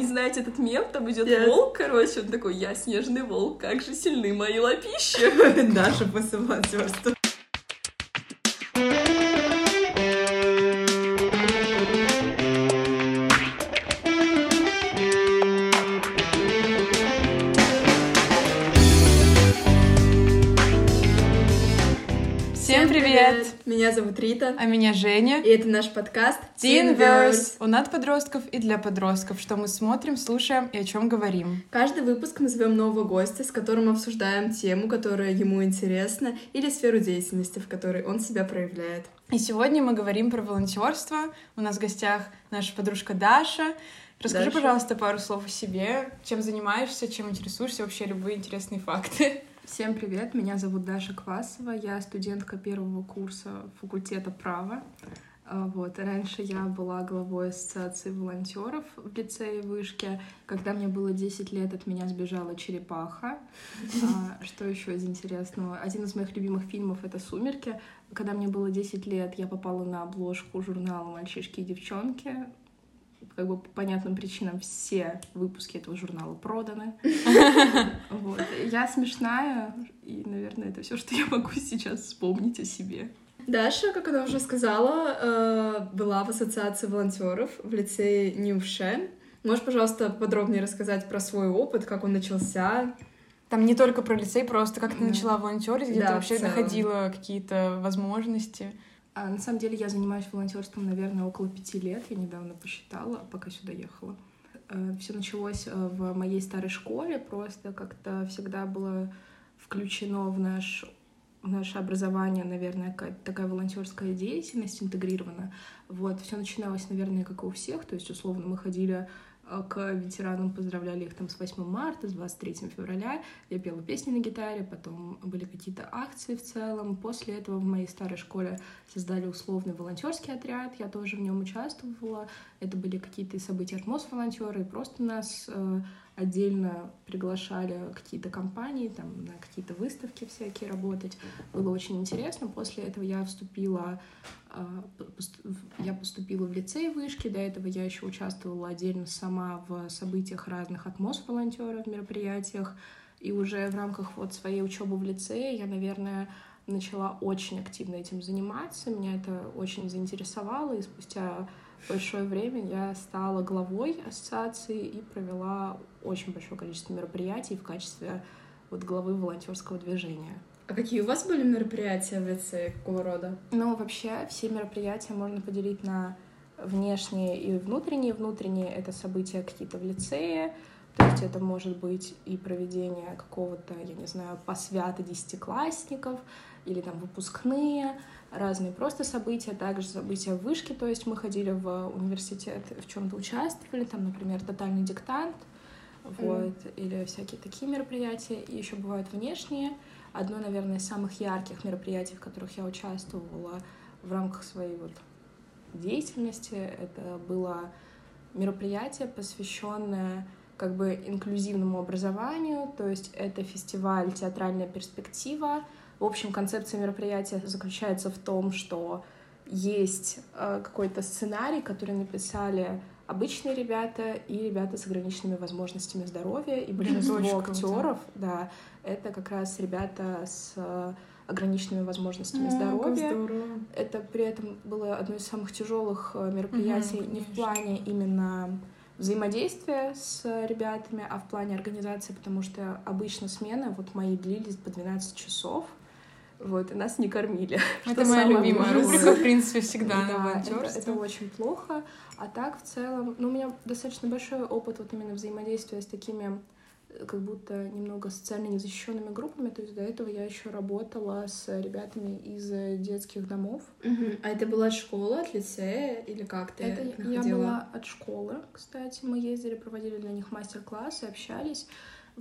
не знаете этот мем, там идет Нет. волк, короче, он такой, я снежный волк, как же сильны мои лапищи. Даша по самоотвёрству. Меня зовут Рита, А меня Женя. и это наш подкаст Teenverse. Он от подростков и для подростков, что мы смотрим, слушаем и о чем говорим. Каждый выпуск мы зовем нового гостя, с которым обсуждаем тему, которая ему интересна, или сферу деятельности, в которой он себя проявляет. И сегодня мы говорим про волонтерство. У нас в гостях наша подружка Даша. Расскажи, Даша. пожалуйста, пару слов о себе. Чем занимаешься, чем интересуешься, вообще любые интересные факты. Всем привет, меня зовут Даша Квасова, я студентка первого курса факультета права. А, Вот. Раньше я была главой ассоциации волонтеров в лицее вышки. Когда мне было 10 лет, от меня сбежала черепаха. А, Что еще из интересного? Один из моих любимых фильмов — это «Сумерки». Когда мне было 10 лет, я попала на обложку журнала «Мальчишки и девчонки». Как бы по понятным причинам все выпуски этого журнала проданы. Вот. Я смешная, и, наверное, это все, что я могу сейчас вспомнить о себе. Даша, как она уже сказала, э, была в ассоциации волонтеров в лицее Ньюше. Можешь, пожалуйста, подробнее рассказать про свой опыт, как он начался? Там не только про лицей, просто как ты Да. начала волонтерить, где Да, ты вообще находила какие-то возможности. А, на самом деле я занимаюсь волонтерством, наверное, около пяти лет. Я недавно посчитала, пока сюда ехала. Все началось э, в моей старой школе, просто как-то всегда было включено в наш в наше образование, наверное, какая-то такая волонтерская деятельность интегрирована. Вот, все начиналось, наверное, как и у всех. То есть, условно, мы ходили э, к ветеранам, поздравляли их там с 8 марта, с 23 февраля. Я пела песни на гитаре, потом были какие-то акции в целом. После этого в моей старой школе создали условный волонтерский отряд, я тоже в нем участвовала. Это были какие-то события от МОС-волонтеры, и просто нас э, отдельно приглашали какие-то компании, там, на какие-то выставки всякие работать. Было очень интересно. После этого я вступила, в- я поступила в лицей вышки. До этого я еще участвовала отдельно сама в событиях разных от МОС-волонтеров, мероприятиях. И уже в рамках вот своей учебы в лицее я, наверное, начала очень активно этим заниматься. Меня это очень заинтересовало, и спустя большое время я стала главой ассоциации и провела очень большое количество мероприятий в качестве вот главы волонтерского движения. А какие у вас были мероприятия в лицее, какого рода? Ну, вообще, все мероприятия можно поделить на внешние и внутренние. Внутренние — это события какие-то в лицее, то есть это может быть и проведение какого-то, я не знаю, посвята десятиклассников, или там выпускные, разные просто события, также события в вышке, то есть мы ходили в университет, в чем-то участвовали, там, например, тотальный диктант, вот, или всякие такие мероприятия, и еще бывают внешние. Одно, наверное, из самых ярких мероприятий, в которых я участвовала в рамках своей вот деятельности, это было мероприятие, посвященное как бы инклюзивному образованию, то есть это фестиваль «Театральная перспектива». В общем, концепция мероприятия заключается в том, что есть э, какой-то сценарий, который написали обычные ребята и ребята с ограниченными возможностями здоровья, и большинство актеров, да, это как раз ребята с э, ограниченными возможностями как здоровья. Это при этом было одно из самых тяжелых э, мероприятий Мгм, не в плане именно взаимодействия с ребятами, а в плане организации, потому что обычно смены вот мои длились по 12 часов, вот, и нас не кормили. Это моя любимая рубрика, в принципе, всегда на это, это очень плохо. А так, в целом, ну, у меня достаточно большой опыт вот именно взаимодействия с такими э, как будто немного социально незащищенными группами. То есть до этого я еще работала с ребятами из э, детских домов. Мгм. А это была школа от лицея или как ты Это я находила? была от школы, кстати. Мы ездили, проводили для них мастер-классы, общались.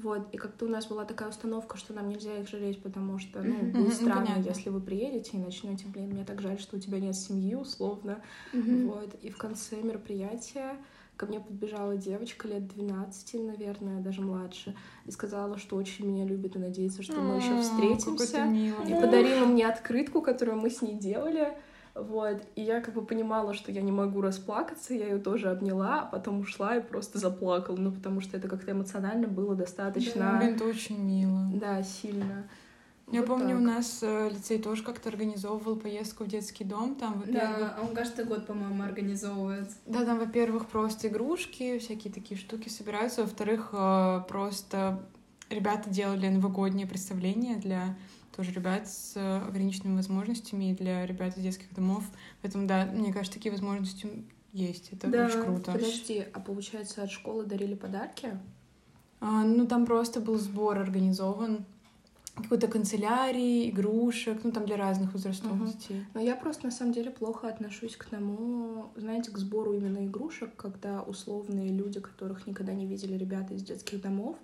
Вот, и как-то у нас была такая установка, что нам нельзя их жалеть, потому что, ну, будет Мгм, странно, понятно. если вы приедете и начнете, блин, мне так жаль, что у тебя нет семьи, условно. Мгм. Вот, и в конце мероприятия ко мне подбежала девочка лет 12, наверное, даже младше, и сказала, что очень меня любит и надеется, что мы еще ты встретимся. И подарила мне открытку, которую мы с ней делали. Вот, и я как бы понимала, что я не могу расплакаться, я ее тоже обняла, а потом ушла и просто заплакала, ну, потому что это как-то эмоционально было достаточно... Да, это очень мило. Да, сильно. Я Вот помню, так. у нас э, лицей тоже как-то организовывал поездку в детский дом. Там, Да, он каждый год, по-моему, организовывает. Да, там, во-первых, просто игрушки, всякие такие штуки собираются. Во-вторых, э, просто ребята делали новогодние представления для тоже ребят с э, ограниченными возможностями и для ребят из детских домов. Поэтому, да, мне кажется, такие возможности есть. Это Да, очень круто. Подожди, а получается, от школы дарили подарки? А, ну, там просто был сбор организован. Какой-то канцелярии, игрушек, ну, там для разных возрастов Мгм. детей. Но я просто на самом деле плохо отношусь к тому, знаете, к сбору именно игрушек, когда условные люди, которых никогда не видели ребята из детских домов,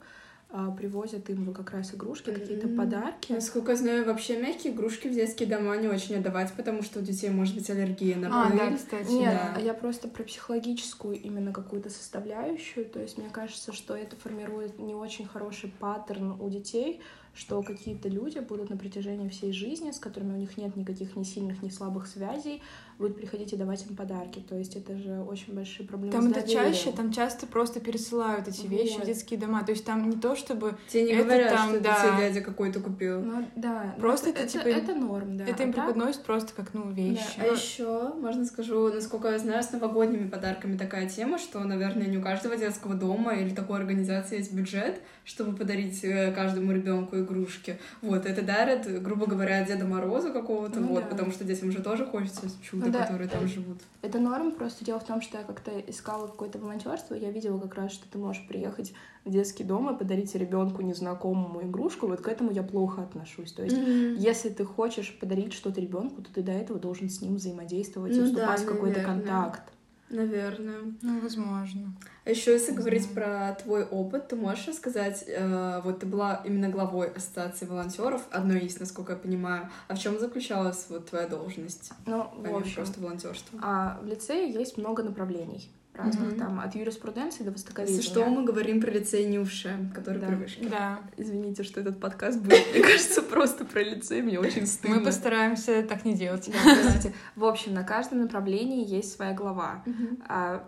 а, привозят им как раз игрушки, какие-то подарки. Насколько я знаю, вообще мягкие игрушки в детские дома не очень отдавать, потому что у детей может быть аллергия на А, пыль. да, кстати, Нет, да. а я просто про психологическую именно какую-то составляющую. То есть мне кажется, что это формирует не очень хороший паттерн у детей, что какие-то люди будут на протяжении всей жизни, с которыми у них нет никаких ни сильных, ни слабых связей, будут приходить и давать им подарки. То есть это же очень большие проблемы Там с это чаще, там часто просто пересылают эти вещи в детские дома. То есть там не то, чтобы Тебе не Это говорят, там, что да. тебе дядя какой-то купил. Ну, да, ну, Просто это, это, это, типа, это норм, да. это им А так- преподносят просто как, ну, вещи. А еще, можно скажу, насколько я знаю, с новогодними подарками такая тема, что, наверное, не у каждого детского дома или такой организации есть бюджет, чтобы подарить э, каждому ребенку игрушки. Вот, это дарят, грубо говоря, Деда Мороза какого-то, Ну вот, да. потому что детям же тоже хочется чуда, Ну да, которые там живут. Это норм, просто дело в том, что я как-то искала какое-то волонтерство, я видела как раз, что ты можешь приехать в детский дом и подарить ребенку незнакомому игрушку, вот к этому я плохо отношусь. То есть, если ты хочешь подарить что-то ребенку, то ты до этого должен с ним взаимодействовать и Ну вступать да, в какой-то наверное. контакт. Наверное. Ну, возможно. А еще, если Не говорить знаю. про твой опыт, ты можешь рассказать, э, вот ты была именно главой ассоциации волонтеров, одной из, насколько я понимаю. А в чем заключалась вот твоя должность, Ну, в помимо общем, просто волонтерства? а в лицее есть много направлений разных, Мгм. там, от юриспруденции до востоковедения. Если что, мы говорим про лицей Нюше, который Да. при вышке. Да. Извините, что этот подкаст будет, мне кажется, просто про лицей, мне очень стыдно. Мы постараемся так не делать. Простите. В общем, на каждом направлении есть своя глава. А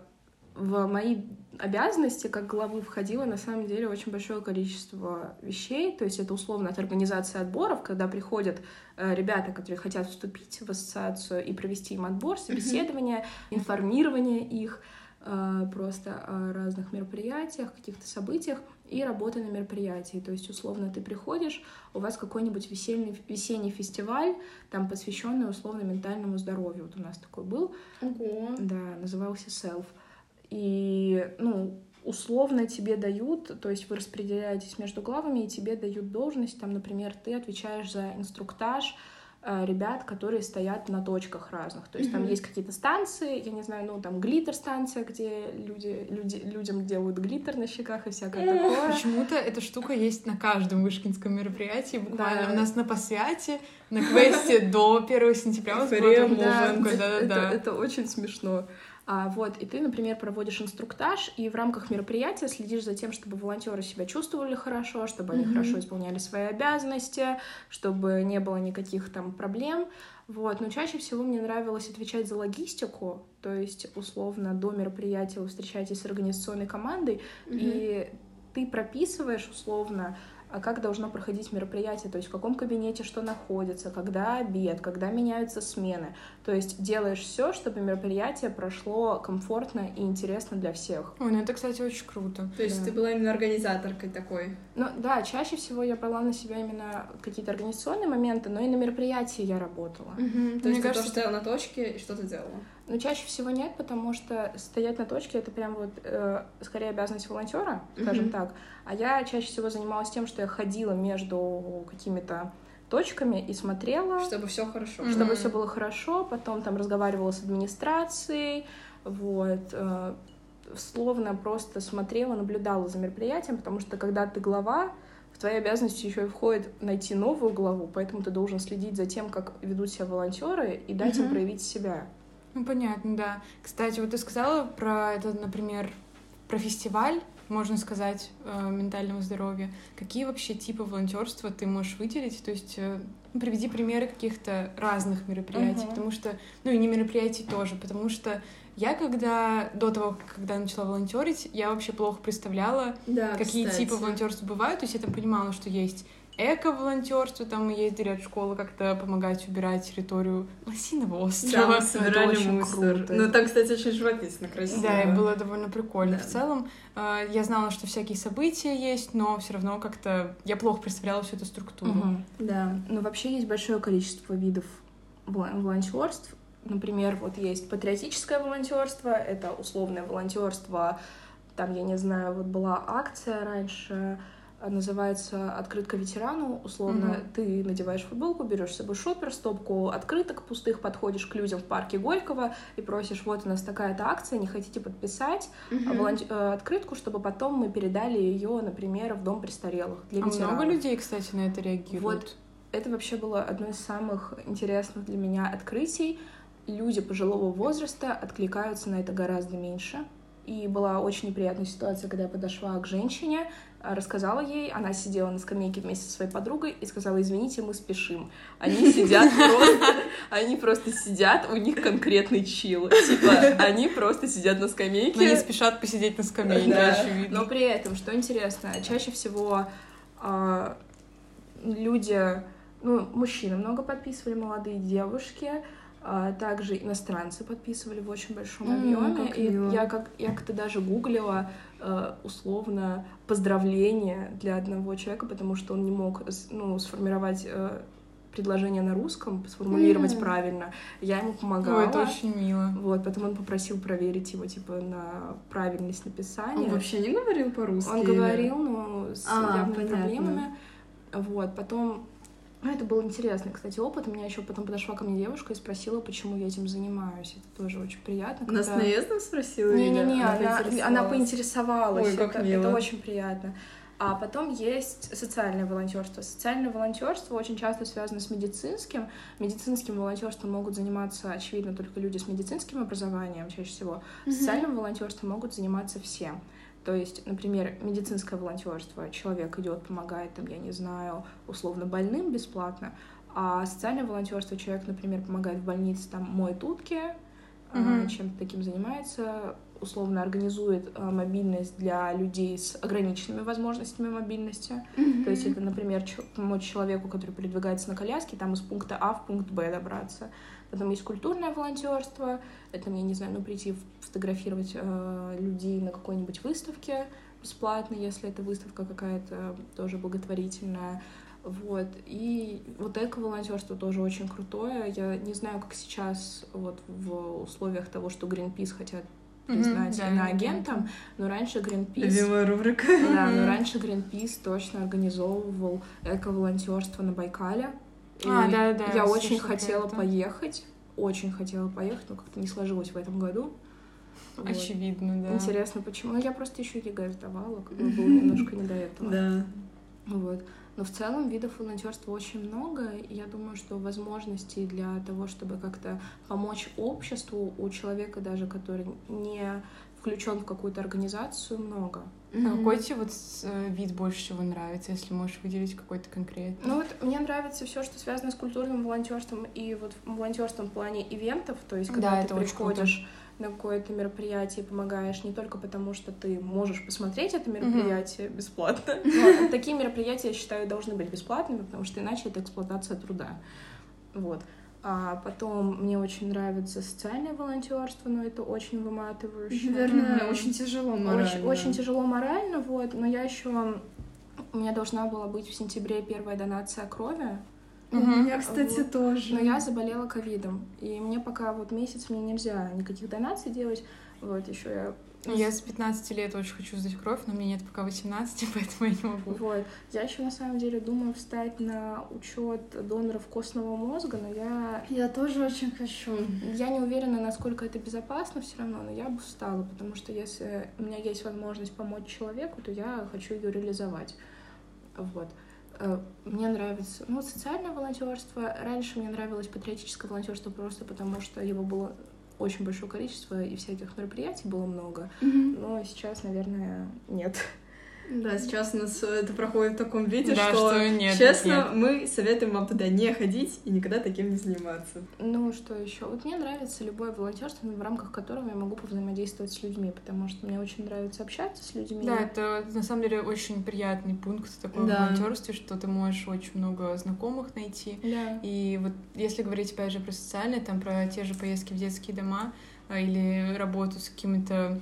в мои обязанности как главы входило на самом деле очень большое количество вещей. То есть это условно от организации отборов, когда приходят э, ребята, которые хотят вступить в ассоциацию и провести им отбор, собеседование, информирование их просто о разных мероприятиях, каких-то событиях и работа на мероприятии. То есть, условно, ты приходишь, у вас какой-нибудь весенний, весенний фестиваль, там посвященный условно ментальному здоровью. Вот у нас такой был, Ого. да, назывался Self. И, ну, условно тебе дают, то есть вы распределяетесь между главами, и тебе дают должность, там, например, ты отвечаешь за инструктаж э, ребят, которые стоят на точках разных. То есть там Мгм. есть какие-то станции, я не знаю, ну, там глиттер-станция, где люди, люди, людям делают глиттер на щеках и всякое такое. Почему-то эта штука есть на каждом вышкинском мероприятии. Буквально Да. у нас на посвяте, на квесте до 1 сентября там Да, это, да-да-да. это очень смешно. А, вот, и ты, например, проводишь инструктаж, и в рамках мероприятия следишь за тем, чтобы волонтеры себя чувствовали хорошо, чтобы они Мгм. хорошо исполняли свои обязанности, чтобы не было никаких там проблем. Вот. Но чаще всего мне нравилось отвечать за логистику, то есть, условно, до мероприятия вы встречаетесь с организационной командой, и ты прописываешь условно, а как должно проходить мероприятие, то есть в каком кабинете что находится, когда обед, когда меняются смены. То есть делаешь все, чтобы мероприятие прошло комфортно и интересно для всех. Ой, ну это, кстати, очень круто. То есть Да. ты была именно организаторкой такой. Ну да, чаще всего я брала на себя именно какие-то организационные моменты, но и на мероприятии я работала. То Мне есть ты кажется, тоже стояла на точке и что-то делала. Но чаще всего нет, потому что стоять на точке это прям вот э, скорее обязанность волонтера, скажем Мгм. так. А я чаще всего занималась тем, что я ходила между какими-то точками и смотрела, Чтобы все хорошо. Мгм. чтобы все было хорошо, потом там разговаривала с администрацией, вот, э, словно просто смотрела, наблюдала за мероприятием, потому что когда ты глава, в твои обязанности еще и входит найти новую главу, поэтому ты должен следить за тем, как ведут себя волонтеры, и дать им Мгм. проявить себя. Ну, понятно, да. Кстати, вот ты сказала про это, например, про фестиваль, можно сказать, э, ментального здоровья. Какие вообще типы волонтерства ты можешь выделить? То есть э, приведи примеры каких-то разных мероприятий, Мгм. потому что, ну и не мероприятий тоже, потому что я когда, до того, когда начала волонтерить, я вообще плохо представляла, Да, какие кстати. типы волонтерства бывают. То есть я там понимала, что есть эко-волонтерство, там мы ездили от школы как-то помогать убирать территорию Лосиного Да, острова. Это собирали очень мусор. круто. Ну, там, кстати, очень живописно, красиво. Да, и было довольно прикольно. Да. В целом, э, я знала, что всякие события есть, но все равно как-то я плохо представляла всю эту структуру. Мгм. Да. Ну, вообще есть большое количество видов волон- волонтерств. Например, вот есть патриотическое волонтерство, это условное волонтерство. Там, я не знаю, вот была акция раньше, называется «Открытка ветерану». Условно, Мгм. ты надеваешь футболку, берешь с собой шопер, стопку открыток пустых, подходишь к людям в парке Горького и просишь, вот у нас такая-то акция, не хотите подписать а, волонт- э, открытку, чтобы потом мы передали ее, например, в дом престарелых для А ветеранов. много людей, кстати, на это реагируют. Вот это вообще было одно из самых интересных для меня открытий. Люди пожилого возраста откликаются на это гораздо меньше. И была очень неприятная ситуация, когда я подошла к женщине, а, рассказала ей, она сидела на скамейке вместе со своей подругой и сказала, извините, мы спешим. Они сидят просто, они просто сидят, у них конкретный чил. Типа, они просто сидят на скамейке. Но не спешат посидеть на скамейке, Да, очевидно. Но при этом, что интересно, чаще всего а, люди, ну, мужчины много подписывали, молодые девушки, также иностранцы подписывали в очень большом объеме. как И мило. я как я как-то даже гуглила э, условно поздравление для одного человека, потому что он не мог ну, сформировать э, предложение на русском, сформулировать М. правильно. Я ему помогала. Ой, это очень мило. Вот, потом он попросил проверить его, типа, на правильность написания. Он вообще не говорил по-русски? Он говорил, но с А, явными понятно. проблемами. Вот, потом... Ну, это был интересный, кстати, опыт. У меня еще потом подошла ко мне девушка и спросила, почему я этим занимаюсь. Это тоже очень приятно. Нас когда- наездом спросила? Не-не-не, она, поинтересовалась? она поинтересовалась. Ой, как это, мило. это очень приятно. А потом есть социальное волонтерство. Социальное волонтерство очень часто связано с медицинским. Медицинским волонтерством могут заниматься, очевидно, только люди с медицинским образованием чаще всего. Мгм. Социальным волонтерством могут заниматься все. То есть, например, медицинское волонтерство. Человек идет, помогает, там, я не знаю, условно больным бесплатно. А социальное волонтерство человек, например, помогает в больнице, там, моет утки, Мгм. чем-то таким занимается, условно организует а, мобильность для людей с ограниченными возможностями мобильности. Мгм. То есть это, например, чё- помочь человеку, который передвигается на коляске, там из пункта А в пункт Б добраться. Потом есть культурное волонтерство, это, я не знаю, ну, прийти фотографировать э, людей на какой-нибудь выставке бесплатно, если это выставка какая-то тоже благотворительная. Вот. И вот эко-волонтерство тоже очень крутое. Я не знаю, как сейчас вот в условиях того, что Greenpeace хотят признать да, иноагентом, но раньше Greenpeace... Любимая рубрика. Да, но раньше Greenpeace точно организовывал эко-волонтерство на Байкале. И А, да, да, Я очень хотела это. поехать, очень хотела поехать, но как-то не сложилось в этом году. Вот. Очевидно, да. Интересно, почему? Ну, я просто еще ЕГЭ сдавала, как бы было немножко не до этого. Да. Вот. Но в целом видов волонтерства очень много, и я думаю, что возможностей для того, чтобы как-то помочь обществу у человека даже, который не включен в какую-то организацию, много. А какой тебе вот э, вид больше всего нравится, если можешь выделить какой-то конкретный? Ну вот мне нравится все, что связано с культурным волонтерством и вот волонтерством в плане ивентов, то есть когда Да, ты приходишь на какое-то мероприятие и помогаешь не только потому, что ты можешь посмотреть это мероприятие бесплатно. но такие мероприятия, я считаю, должны быть бесплатными, потому что иначе это эксплуатация труда. Вот. А потом мне очень нравится социальное волонтерство, но это очень выматывающе. Наверное, Мгм. очень тяжело Очень, морально. очень тяжело морально, вот, но я еще... У меня должна была быть в сентябре первая донация крови, У Мгм. меня, кстати, Вот. тоже. но я заболела ковидом, и мне пока вот месяц мне нельзя никаких донаций делать, вот, еще я... Я с 15 лет очень хочу сдать кровь, но мне нет пока 18, поэтому я не могу. Вот. Я еще на самом деле думаю встать на учет доноров костного мозга, но я Я тоже очень хочу. Я не уверена, насколько это безопасно все равно, но я бы встала, потому что если у меня есть возможность помочь человеку, то я хочу ее реализовать. Вот. Э, Мне нравится, ну, социальное волонтерство. Раньше мне нравилось патриотическое волонтерство просто потому, что его было очень большое количество, и всяких мероприятий было много. Мгм. Но сейчас, наверное, нет. Да, сейчас у нас это проходит в таком виде, Да, что, что нет, честно, нет. мы советуем вам туда не ходить и никогда таким не заниматься. Ну, что еще? Вот мне нравится любое волонтерство, в рамках которого я могу повзаимодействовать с людьми, потому что мне очень нравится общаться с людьми. Да, это на самом деле очень приятный пункт такой в Да. волонтерстве, что ты можешь очень много знакомых найти. Да. И вот если говорить опять же про социальное, там про те же поездки в детские дома а, или работу с какими-то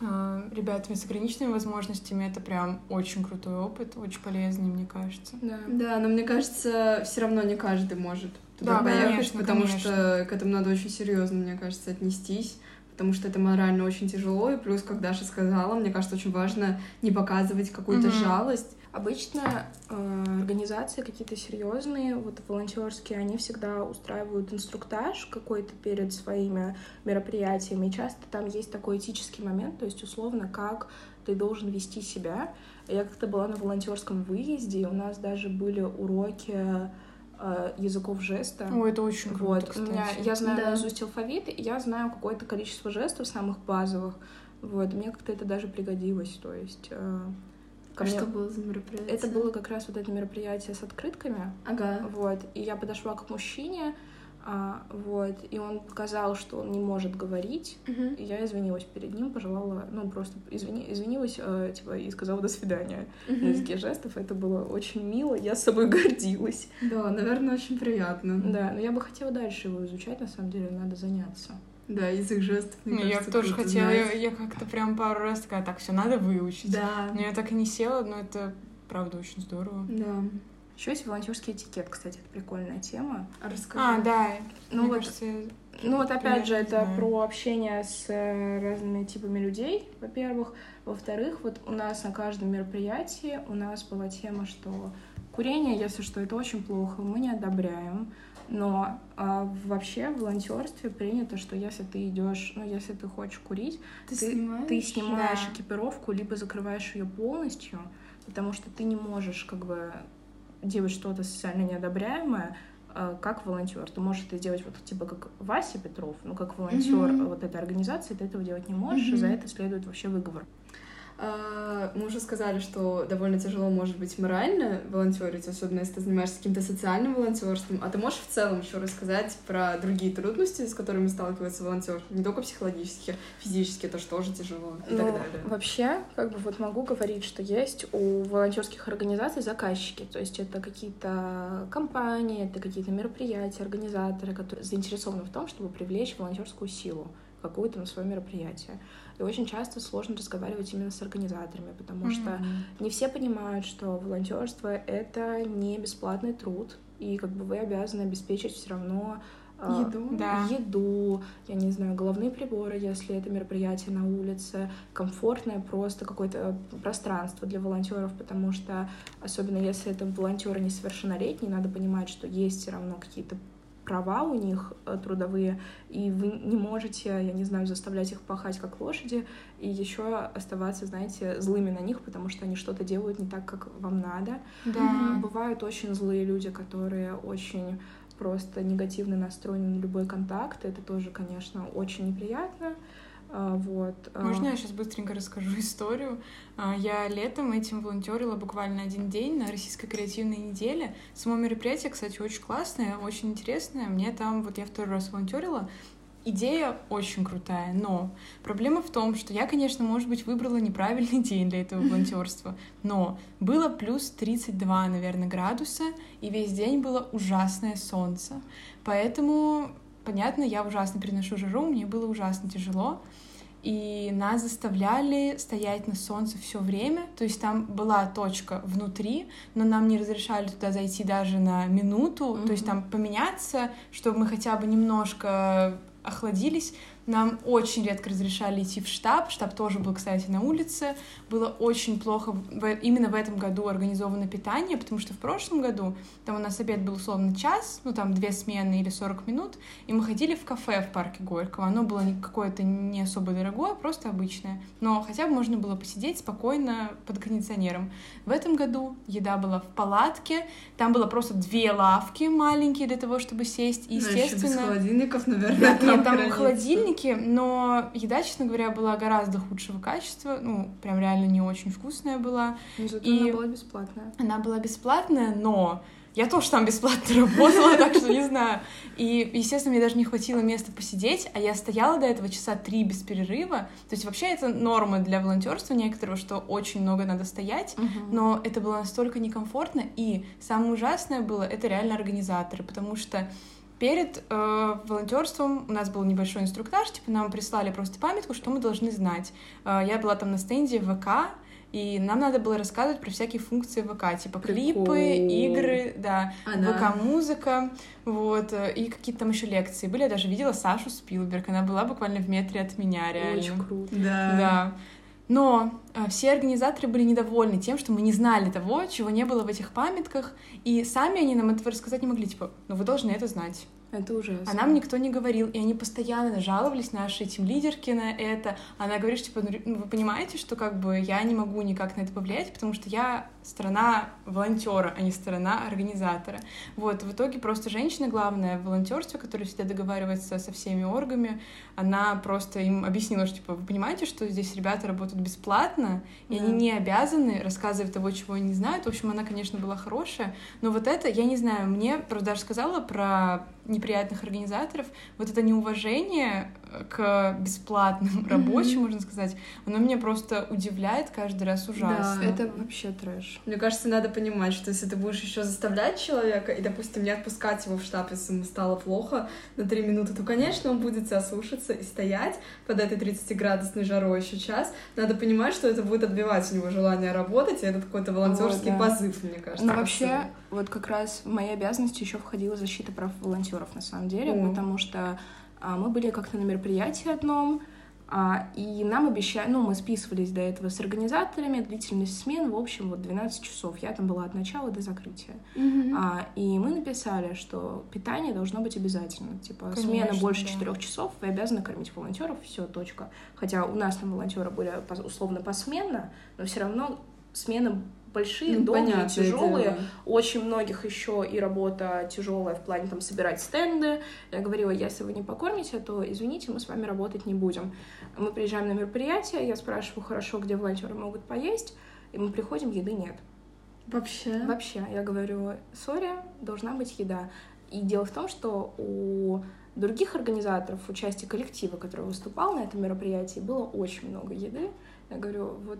ребятами с ограниченными возможностями, это прям очень крутой опыт, очень полезный, мне кажется. Да. Да, но мне кажется, все равно не каждый может туда Да, поехать, конечно, потому конечно. что к этому надо очень серьезно, мне кажется, отнестись. Потому что это морально очень тяжело, и плюс, как Даша сказала, мне кажется, очень важно не показывать какую-то Мгм. жалость. Обычно э, организации какие-то серьезные, вот волонтерские, они всегда устраивают инструктаж какой-то перед своими мероприятиями. И часто там есть такой этический момент, то есть условно, как ты должен вести себя. Я как-то была на волонтерском выезде, и у нас даже были уроки э, языков жеста. О, это очень круто, Вот, у меня, я знаю Да. наизусть алфавит, и я знаю какое-то количество жестов самых базовых. Вот, мне как-то это даже пригодилось, то есть... э, ко А мне- что было за мероприятие? Это было как раз вот это мероприятие с открытками, Ага. вот, и я подошла к мужчине, а, вот, и он показал, что он не может говорить, Мгм. и я извинилась перед ним, пожелала, ну, просто извини, извинилась, э, типа, и сказала «до свидания» на Мгм. языке жестов, это было очень мило, я собой гордилась. Да, наверное, очень приятно. Да, но я бы хотела дальше его изучать, на самом деле, надо заняться. Да, язык жестов, мне Ну, я кажется, тоже круто хотела, я, знать. я как-то прям пару раз такая, так, все надо выучить. Да, Но я так и не села, но это правда очень здорово. да. Еще есть волонтерский этикет, кстати, это прикольная тема. А расскажи. А, да. Ну мне вот, кажется, я- Ну вот опять же, это знаю. про общение с э, разными типами людей, во-первых. Во-вторых, вот у нас на каждом мероприятии у нас была тема, что курение, если что, это очень плохо, мы не одобряем. Но а, вообще в волонтерстве принято, что если ты идешь, ну если ты хочешь курить, Ты, ты- снимаешь? ты снимаешь Да. экипировку, либо закрываешь ее полностью, потому что ты не можешь как бы делать что-то социально неодобряемое, э, как волонтер. Ты можешь это сделать вот типа как Вася Петров, но как волонтер Мгм. вот этой организации ты этого делать не можешь, и Мгм. за это следует вообще выговор. А, Мы уже сказали, что довольно тяжело может быть морально волонтерить, особенно если ты занимаешься каким-то социальным волонтерством. А ты можешь в целом еще рассказать про другие трудности, с которыми сталкивается волонтер? Не только психологически, физически, это же тоже тяжело и так Ну, далее. Вообще, как бы вот могу говорить, что есть у волонтерских организаций заказчики, то есть это какие-то компании, это какие-то мероприятия, организаторы, которые заинтересованы в том, чтобы привлечь волонтерскую силу какую-то на свое мероприятие. И очень часто сложно разговаривать именно с организаторами, потому что Мгм. не все понимают, что волонтерство это не бесплатный труд, и как бы вы обязаны обеспечить все равно а, Еду? Да. еду, я не знаю, головные приборы, если это мероприятие на улице, комфортное просто какое-то пространство для волонтеров, потому что особенно если это волонтеры несовершеннолетние, надо понимать, что есть все равно какие-то права у них э, трудовые, и вы не можете, я не знаю, заставлять их пахать как лошади, и еще оставаться, знаете, злыми на них, потому что они что-то делают не так, как вам надо. Да. Бывают очень злые люди, которые очень просто негативно настроены на любой контакт. Это тоже, конечно, очень неприятно. А, Вот. а, Можно я сейчас быстренько расскажу историю? А, Я летом этим волонтерила буквально один день на российской креативной неделе. Само мероприятие, кстати, очень классное, очень интересное. Мне там, вот я второй раз волонтерила, Идея очень крутая, но проблема в том, что я, конечно, может быть, выбрала неправильный день для этого волонтерства, но было плюс 32, наверное, градуса, и весь день было ужасное солнце. Поэтому, понятно, я ужасно переношу жару, мне было ужасно тяжело. И нас заставляли стоять на солнце все время. То есть там была точка внутри, но нам не разрешали туда зайти даже на минуту. То есть там поменяться, чтобы мы хотя бы немножко охладились. Нам очень редко разрешали идти в штаб. Штаб тоже был, кстати, на улице. Было очень плохо именно в этом году организовано питание, потому что в прошлом году там у нас обед был условно час, ну там две смены или 40 минут, и мы ходили в кафе в парке Горького. Оно было какое-то не особо дорогое, просто обычное. Но хотя бы можно было посидеть спокойно под кондиционером. В этом году еда была в палатке, там было просто две лавки маленькие для того, чтобы сесть. И, естественно... Ну, без холодильников, наверное, Нет, там, там холодильники, но еда, честно говоря, была гораздо худшего качества. Ну, прям реально не очень вкусная была. Но зато и... она была бесплатная. Она была бесплатная, но я тоже там бесплатно работала, так что не знаю. И, естественно, мне даже не хватило места посидеть, а я стояла до этого часа три без перерыва. То есть вообще это норма для волонтерства некоторого, что очень много надо стоять, Мгм. но это было настолько некомфортно. И самое ужасное было это реально организаторы, потому что перед э, волонтерством у нас был небольшой инструктаж, типа нам прислали просто памятку, что мы должны знать. Э, я была там на стенде ВК, и нам надо было рассказывать про всякие функции ВК, типа Прикол. клипы, игры, да, Она- ВК-музыка, вот, и какие-то там еще лекции были. Я даже видела Сашу Спилберг, она была буквально в метре от меня, реально. Очень круто. Да. Да. Но э, все организаторы были недовольны тем, что мы не знали того, чего не было в этих памятках, и сами они нам этого рассказать не могли, типа, ну вы должны это знать. Это ужасно. А нам никто не говорил, и они постоянно жаловались нашей тим лидерке на это. Она говорит, что, типа, ну, вы понимаете, что как бы я не могу никак на это повлиять, потому что я сторона волонтера, а не сторона организатора. Вот, в итоге просто женщина, главная в волонтерстве, которая всегда договаривается со всеми оргами, она просто им объяснила, что, типа, вы понимаете, что здесь ребята работают бесплатно, и Да. они не обязаны рассказывать того, чего они знают. В общем, она, конечно, была хорошая, но вот это, я не знаю, мне правда даже сказала про неприятных организаторов, вот это неуважение к бесплатным рабочим, можно сказать, оно меня просто удивляет каждый раз ужасно. Это вообще трэш. Мне кажется, надо понимать, что если ты будешь еще заставлять человека и, допустим, не отпускать его в штаб, если ему стало плохо на три минуты, то, конечно, он будет тебя слушаться и стоять под этой 30-градусной жарой еще час. Надо понимать, что это будет отбивать у него желание работать, и это какой-то волонтерский Вот, да. позыв, мне кажется. Но как вообще, вот как раз в мои обязанности еще входила защита прав волонтеров на самом деле, О. потому что мы были как-то на мероприятии одном, а, и нам обещали, ну, мы списывались до этого с организаторами, длительность смен, в общем, вот 12 часов. Я там была от начала до закрытия. А, и мы написали, что питание должно быть обязательно. Типа, смена Конечно, больше да. четырех часов, вы обязаны кормить волонтеров, все, точка. Хотя у нас там волонтеры были условно посменно, но все равно смены большие, Ну, долгие, понятное тяжелые. дело. Очень многих еще и работа тяжелая в плане там собирать стенды. Я говорила, если вы не покормите, то извините, мы с вами работать не будем. Мы приезжаем на мероприятие, я спрашиваю, хорошо, где волонтеры могут поесть, и мы приходим, еды нет. Вообще. Вообще, я говорю, сори, должна быть еда. И дело в том, что у других организаторов, у части коллектива, который выступал на этом мероприятии, было очень много еды. Я говорю, вот...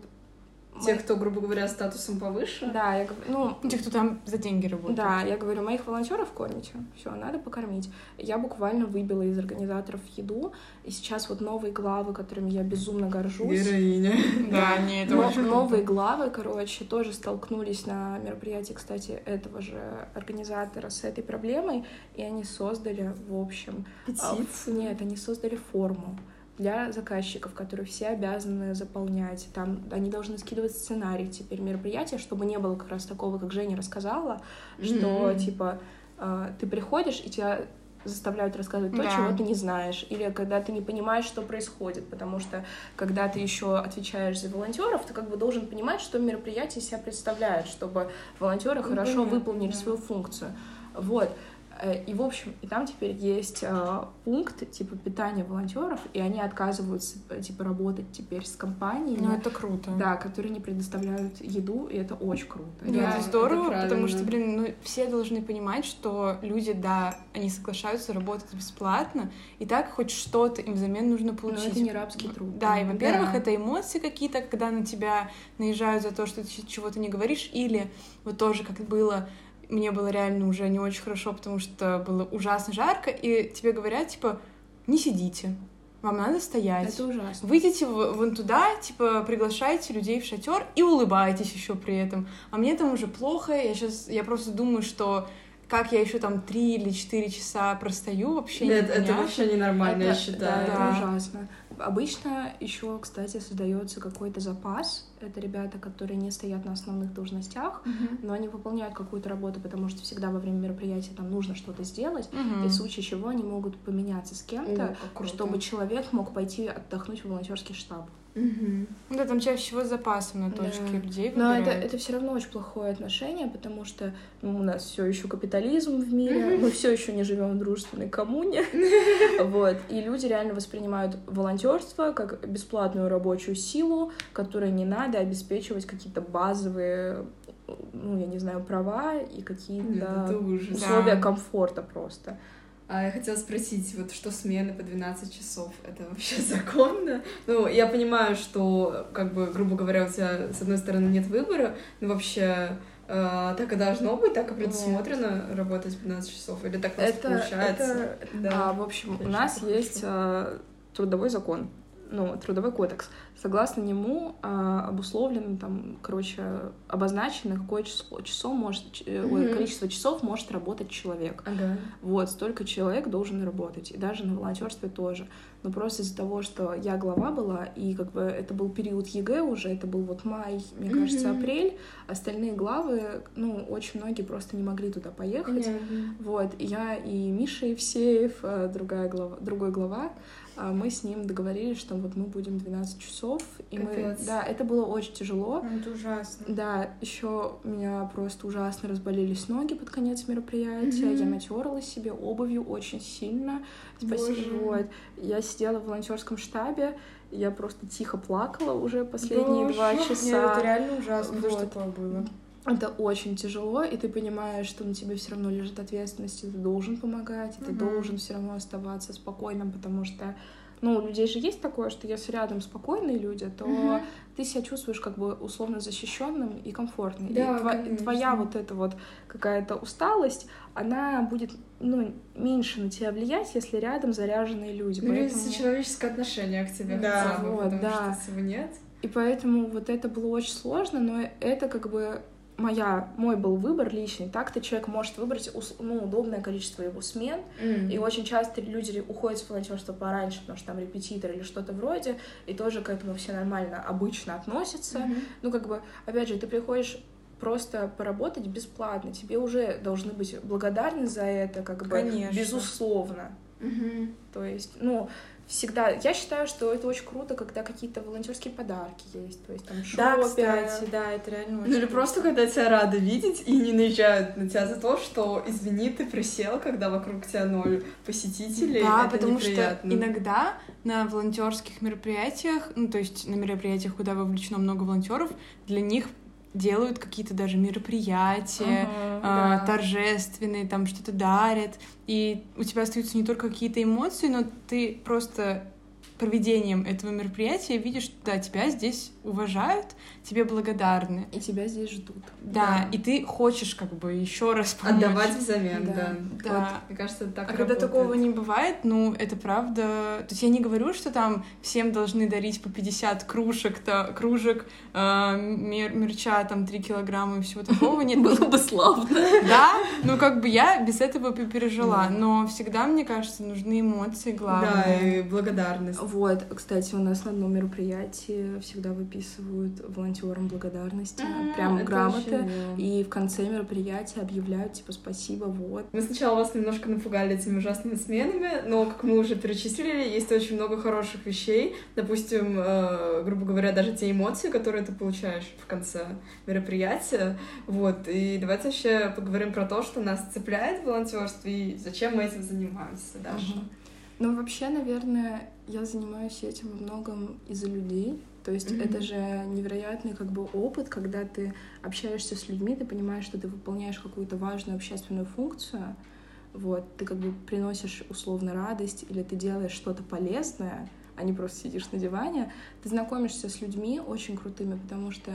Те, мы- кто, грубо говоря, статусом повыше. Да, я говорю, ну, Те, кто там за деньги работает. да, я говорю, моих волонтеров кормите, все, надо покормить. Я буквально выбила из организаторов еду, и сейчас вот новые главы, которыми я безумно горжусь. Героиня. Да, не, это очень новые главы, короче, тоже столкнулись на мероприятии, кстати, этого же организатора с этой проблемой, и они создали, в общем, а, Петицию. нет, они создали форму для заказчиков, которые все обязаны заполнять. Там они должны скидывать сценарий теперь мероприятия, чтобы не было как раз такого, как Женя рассказала, что Мгм. типа э, ты приходишь и тебя заставляют рассказывать то, Да. чего ты не знаешь, или когда ты не понимаешь, что происходит, потому что когда ты еще отвечаешь за волонтеров, ты как бы должен понимать, что мероприятие себя представляет, чтобы волонтеры Ну, хорошо понятно, выполнили да. свою функцию. Вот. Э, И, в общем, и там теперь есть э, пункт, типа, питания волонтеров, и они отказываются, э, типа, работать теперь с компаниями, Ну, это круто. да, которые не предоставляют еду, и это очень круто. Да, это это здорово, правильно. потому что, блин, ну, все должны понимать, что люди, да, они соглашаются работать бесплатно, и так хоть что-то им взамен нужно Но получить. это не рабский труд. Да, и, во-первых, Да. это эмоции какие-то, когда на тебя наезжают за то, что ты чего-то не говоришь, или вот тоже, как было, мне было реально уже не очень хорошо, потому что было ужасно жарко, и тебе говорят, типа, не сидите, вам надо стоять. Это ужасно. Выйдите вон туда, типа, приглашайте людей в шатер и улыбайтесь еще при этом. А мне там уже плохо, я сейчас, я просто думаю, что как я еще там три или четыре часа простою, вообще не Это, это понятно. вообще ненормально, я Это- считаю. Да, это ужасно. Обычно еще, кстати, создается какой-то запас. Это ребята, которые не стоят на основных должностях, Мгм. но они выполняют какую-то работу, потому что всегда во время мероприятия там нужно что-то сделать, Мгм. и в случае чего они могут поменяться с кем-то, круто. чтобы человек мог пойти отдохнуть в волонтерский штаб. Ну Да, там чаще всего с запасом на Да. точке людей Но это, выбирают. это все равно очень плохое отношение, потому что ну, у нас все еще капитализм в мире, мы все еще не живем в дружественной коммуне. Вот. И люди реально воспринимают волонтерство как бесплатную рабочую силу, которой не надо обеспечивать какие-то базовые, ну, я не знаю, права и какие-то ужас. условия Да. комфорта просто. А я хотела спросить, вот что смены по 12 часов, это вообще законно? Ну, я понимаю, что, как бы, грубо говоря, у тебя, с одной стороны, нет выбора, но вообще э, так и должно быть, так и предусмотрено работать 15 часов, или так просто Это, получается? это- Да. а, в общем, у Конечно, нас есть а, трудовой закон, ну, трудовой кодекс. Согласно нему а, обусловлено, там, короче, обозначено, какое число часов может, э, ой, Мгм. количество часов может работать человек. Ага. Вот, столько человек должен работать. И даже на волонтерстве тоже. Но просто из-за того, что я глава была, и как бы это был период ЕГЭ уже, это был вот май, мне кажется, Мгм. апрель, остальные главы, ну, очень многие просто не могли туда поехать. Понятно. Вот, я и Миша Евсеев, э, другая глава, другой глава, мы с ним договорились, что вот мы будем 12 часов, и мы, Капец. да, это было очень тяжело. Ну, Это ужасно. Да, еще у меня просто ужасно разболелись ноги под конец мероприятия. Мгм. Я натерлась себе обувью очень сильно. Спасибо. Вот. Я сидела в волонтерском штабе, я просто тихо плакала уже последние Боже. два Нет, часа. это реально ужасно, то, что Вот. такое было. Это очень тяжело, и ты понимаешь, что на тебе все равно лежит ответственность, и ты должен помогать, и ты Мгм. должен все равно оставаться спокойным, потому что, ну, у людей же есть такое, что если рядом спокойные люди, то Мгм. ты себя чувствуешь как бы условно защищенным и комфортным. Да, и конечно. твоя вот эта вот какая-то усталость, она будет, ну, меньше на тебя влиять, если рядом заряженные люди. Ну, Поэтому- человеческое отношение к тебе Да, хотя бы, вот, потому да. что если нет... И поэтому вот это было очень сложно, но это как бы моя, мой был выбор личный. Так-то человек может выбрать ну, удобное количество его смен. И очень часто люди уходят с волонтерства пораньше, потому что там репетитор или что-то вроде, и тоже к этому все нормально обычно относятся. Мгм. Ну, как бы, опять же, ты приходишь просто поработать бесплатно, тебе уже должны быть благодарны за это, как бы, Конечно. безусловно. Мгм. То есть, ну, всегда... Я считаю, что это очень круто, когда какие-то волонтерские подарки есть. То есть там Да, шопинг. кстати, да, это реально очень Ну или круто. просто, когда тебя рады видеть и не наезжают на тебя за то, что, извини, ты присел, когда вокруг тебя ноль посетителей. Да, это потому что неприятно. иногда на волонтерских мероприятиях, ну то есть на мероприятиях, куда вовлечено много волонтеров, для них делают какие-то даже мероприятия, Мгм, а, да. торжественные, там что-то дарят, и у тебя остаются не только какие-то эмоции, но ты просто проведением этого мероприятия видишь, да, тебя здесь уважают, тебе благодарны. И тебя здесь ждут. Да, и ты хочешь как бы еще раз помочь. Отдавать взамен, Да. да. Да. Вот, мне кажется, так А и когда работает. такого не бывает, ну, это правда... То есть я не говорю, что там всем должны дарить по 50 кружек, то, кружек, э, мер- мерча, там, 3 килограмма и всего такого. Нет, Было бы славно. да, ну, как бы я без этого бы пережила. Но всегда, мне кажется, нужны эмоции Да, главные. и благодарность. Вот, кстати, у нас на одном мероприятии всегда выписывают волонтерам благодарности, М, прям грамоты. очень. И в конце мероприятия объявляют, типа, спасибо, вот. Мы сначала вас немножко напугали этими ужасными сменами, но, как мы уже перечислили, есть очень много хороших вещей. Допустим, э, грубо говоря, даже те эмоции, которые ты получаешь в конце мероприятия. Вот. И давайте вообще поговорим про то, что нас цепляет в волонтерстве и зачем мы этим занимаемся даже. Мгм. Ну, вообще, наверное, я занимаюсь этим во многом из-за людей. То есть Мгм. это же невероятный как бы опыт, когда ты общаешься с людьми, ты понимаешь, что ты выполняешь какую-то важную общественную функцию, вот, ты как бы приносишь условно радость или ты делаешь что-то полезное, а не просто сидишь на диване, ты знакомишься с людьми очень крутыми, потому что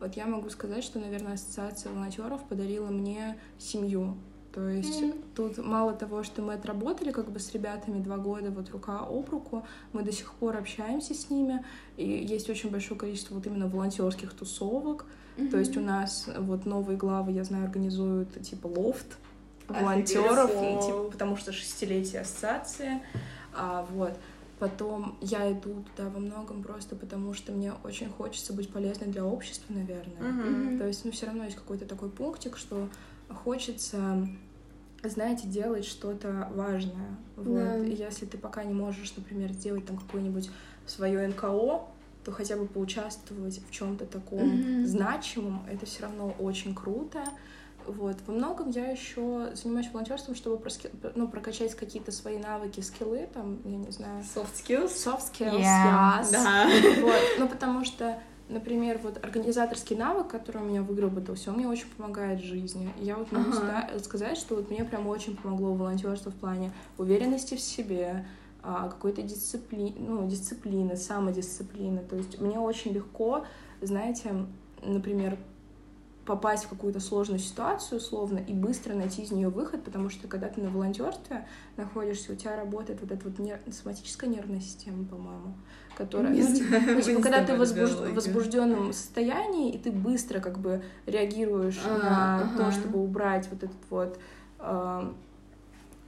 вот я могу сказать, что, наверное, ассоциация волонтеров подарила мне семью. То есть Мгм. тут мало того, что мы отработали как бы с ребятами два года вот рука об руку, мы до сих пор общаемся с ними, и есть очень большое количество вот именно волонтерских тусовок. То есть у нас вот новые главы, я знаю, организуют типа лофт, волонтеров, и, типа, потому что шестилетие ассоциации. А, вот. Потом я иду туда во многом просто потому, что мне очень хочется быть полезной для общества, наверное. Мгм. То есть, ну, все равно есть какой-то такой пунктик, что хочется, знаете, делать что-то важное. Вот. Да. И если ты пока не можешь, например, сделать там какое-нибудь свое НКО, то хотя бы поучаствовать в чем-то таком Мгм. значимом, это все равно очень круто. Вот. Во многом я еще занимаюсь волонтерством, чтобы проски- ну, прокачать какие-то свои навыки, скиллы, там, я не знаю, Soft skills. soft skills, Yeah. yes. Да. Вот. Ну, потому что, например, вот организаторский навык, который у меня выработался, он мне очень помогает в жизни. И Я вот могу Ага. ска- сказать, что вот мне прям очень помогло волонтерство в плане уверенности в себе, а, какой-то дисциплины, ну, дисциплины, самодисциплины. То есть мне очень легко, знаете, например, попасть в какую-то сложную ситуацию, условно, и быстро найти из нее выход, потому что когда ты на волонтерстве находишься, у тебя работает вот эта вот нер- соматическая нервная система, по-моему, которая... Не ну, ну, типа, не когда ты в возбуж- возбужденном состоянии, и ты быстро как бы реагируешь А, на ага. то, чтобы убрать вот этот вот э,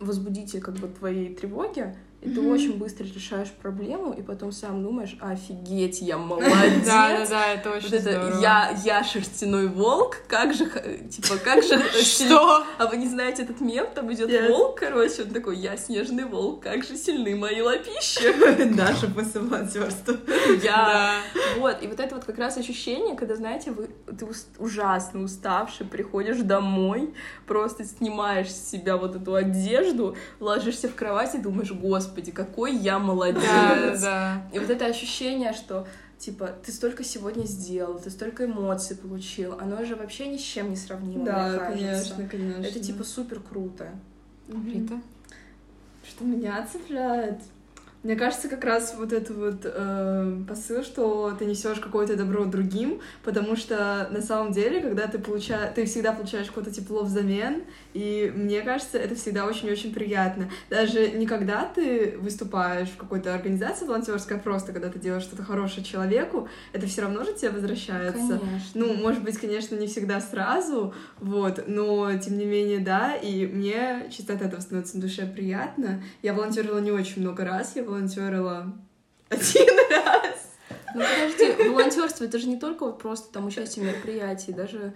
возбудитель как бы твоей тревоги, и ты очень быстро решаешь проблему, и потом сам думаешь, офигеть, я молодец. Да, да, да, это Вот очень это здорово. я, я шерстяной волк, как же, типа, как же... Что? А вы не знаете этот мем? Там идет волк, короче, он такой, я снежный волк, как же сильны мои лапищи. Даша после волонтерства. Я... Вот, и вот это вот как раз ощущение, когда, знаете, вы, ты ужасно уставший, приходишь домой, просто снимаешь с себя вот эту одежду, ложишься в кровать и думаешь, господи, какой я молодец. Да, да. И вот это ощущение, что типа ты столько сегодня сделал, ты столько эмоций получил, оно же вообще ни с чем не сравнимо, мне Да, кажется. конечно, конечно. Это типа супер круто. Рита? Что меня цепляет? Мне кажется, как раз вот этот вот э, посыл, что ты несешь какое-то добро другим, потому что на самом деле, когда ты получаешь, ты всегда получаешь какое-то тепло взамен, и мне кажется, это всегда очень-очень приятно. Даже не когда ты выступаешь в какой-то организации волонтерской, а просто когда ты делаешь что-то хорошее человеку, это все равно же тебе возвращается. Конечно. Ну, может быть, конечно, не всегда сразу, вот, но тем не менее, да, и мне чисто от этого становится на душе приятно. Я волонтерила не очень много раз, я волонтерила один раз. Ну подожди, волонтерство это же не только вот просто там участие в мероприятии, даже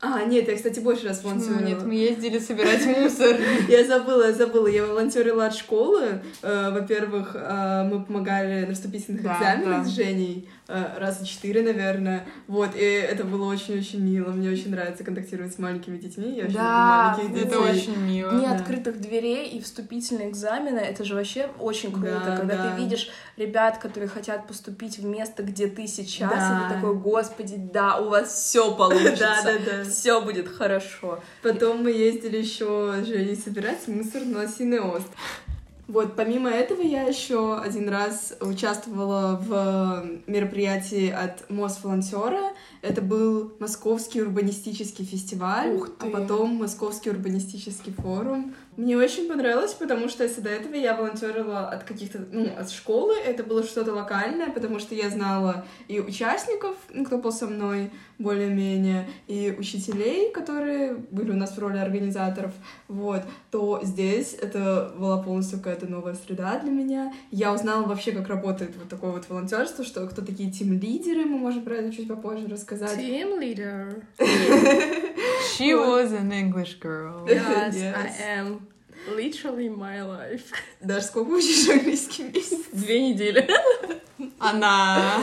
А, нет, я, кстати, больше раз Почему волонтерила. нет, мы ездили собирать мусор. Я забыла, я забыла. Я волонтерила от школы. Э, Во-первых, э, мы помогали на вступительных экзаменах с Женей. Э, Раза четыре, наверное. Вот, и это было очень-очень мило. Мне очень нравится контактировать с маленькими детьми. Я очень Да, люблю маленьких Это детей. очень мило. Дни да. открытых дверей и вступительные экзамены, это же вообще очень круто, Да, когда да. ты видишь ребят, которые хотят поступить в место, где ты сейчас, Да. и ты такой, господи, да, у вас все получится, Да, да, да. все будет хорошо. Потом мы ездили еще с Женей собирать мусор на остров. Вот, помимо этого, я еще один раз участвовала в мероприятии от Мосволонтера. Это был Московский урбанистический фестиваль, а потом Московский урбанистический форум. Мне очень понравилось, потому что если до этого я волонтерила от каких-то, ну, от школы, это было что-то локальное, потому что я знала и участников, ну, кто был со мной более-менее, и учителей, которые были у нас в роли организаторов, вот, то здесь это была полностью какая-то новая среда для меня. Я узнала вообще, как работает вот такое вот волонтерство, что кто такие тим-лидеры, мы можем про это чуть попозже рассказать. Team leader. She was an English girl. Yes, Yes. I am. Literally my life. Даже сколько учишь английский месяц? Две недели. Она.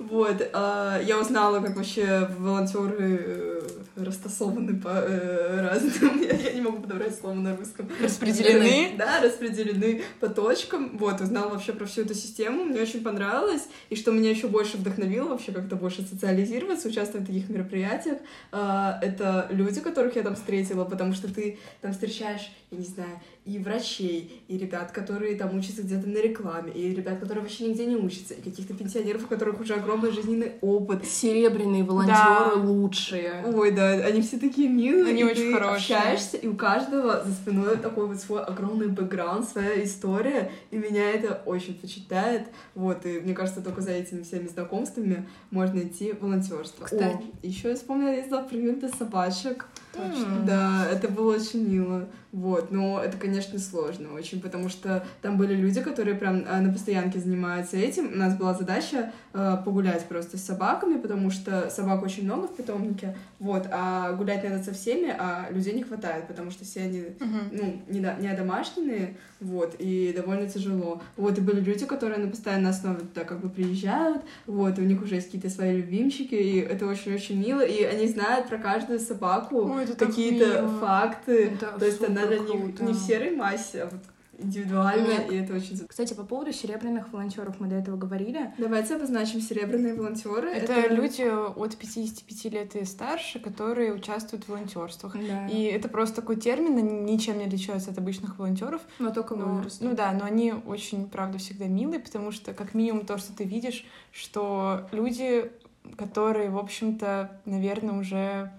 Вот, а, я узнала, как вообще волонтеры э, растасованы по э, разным, я, я не могу подобрать слово на русском. Распределены? Да, распределены по точкам. Вот, узнала вообще про всю эту систему, мне очень понравилось. И что меня еще больше вдохновило вообще как-то больше социализироваться, участвовать в таких мероприятиях, а, это люди, которых я там встретила, потому что ты там встречаешь, я не знаю, и врачей, и ребят, которые там учатся где-то на рекламе, и ребят, которые вообще нигде не учатся, и каких-то пенсионеров, у которых уже огромный жизненный опыт. Серебряные волонтеры лучшие. Ой, да, они все такие милые. Они и очень ты хорошие. общаешься, и у каждого за спиной такой вот свой огромный бэкграунд, своя история, и меня это очень впечатляет. Вот, и мне кажется, только за этими всеми знакомствами можно идти в волонтерство. Кстати. еще я вспомнила, я приют для собачек. Точно. Да, это было очень мило. Вот, но это, конечно, сложно очень, потому что там были люди, которые прям а, на постоянке занимаются этим. У нас была задача э, погулять просто с собаками, потому что собак очень много в питомнике, вот, а гулять надо со всеми, а людей не хватает, потому что все они, Мгм. ну, не, до- не одомашненные, вот, и довольно тяжело. Вот, и были люди, которые на постоянной основе туда как бы приезжают, вот, и у них уже есть какие-то свои любимчики, и это очень-очень мило, и они знают про каждую собаку какие-то факты, Это то есть она для них круто. не в серой массе, а вот индивидуальная, Нет. и это очень... Кстати, по поводу серебряных волонтеров мы до этого говорили. Давайте обозначим серебряные волонтеры. Это люди от 55 лет и старше, которые участвуют в волонтерствах. Да. И это просто такой термин, они ничем не отличаются от обычных волонтеров. Но только Но- возраст. ну да, но они очень, правда, всегда милые, потому что, как минимум, то, что ты видишь, что люди, которые, в общем-то, наверное, уже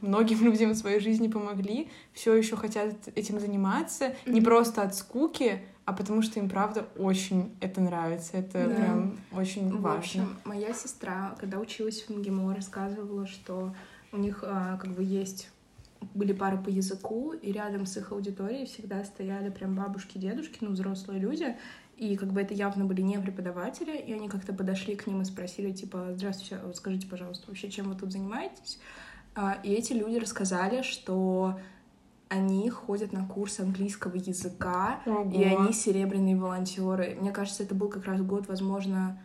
многим людям в своей жизни помогли, все еще хотят этим заниматься, не просто от скуки, а потому что им, правда, очень это нравится. Это Да. прям очень В важно. общем, моя сестра, когда училась в МГИМО, рассказывала, что у них а, как бы есть были пары по языку, и рядом с их аудиторией всегда стояли прям бабушки, дедушки, ну, взрослые люди, и как бы это явно были не преподаватели, и они как-то подошли к ним и спросили, типа, здравствуйте, а скажите, пожалуйста, вообще, чем вы тут занимаетесь? А, И эти люди рассказали, что они ходят на курс английского языка, и Ого. они серебряные волонтеры. Мне кажется, это был как раз год, возможно,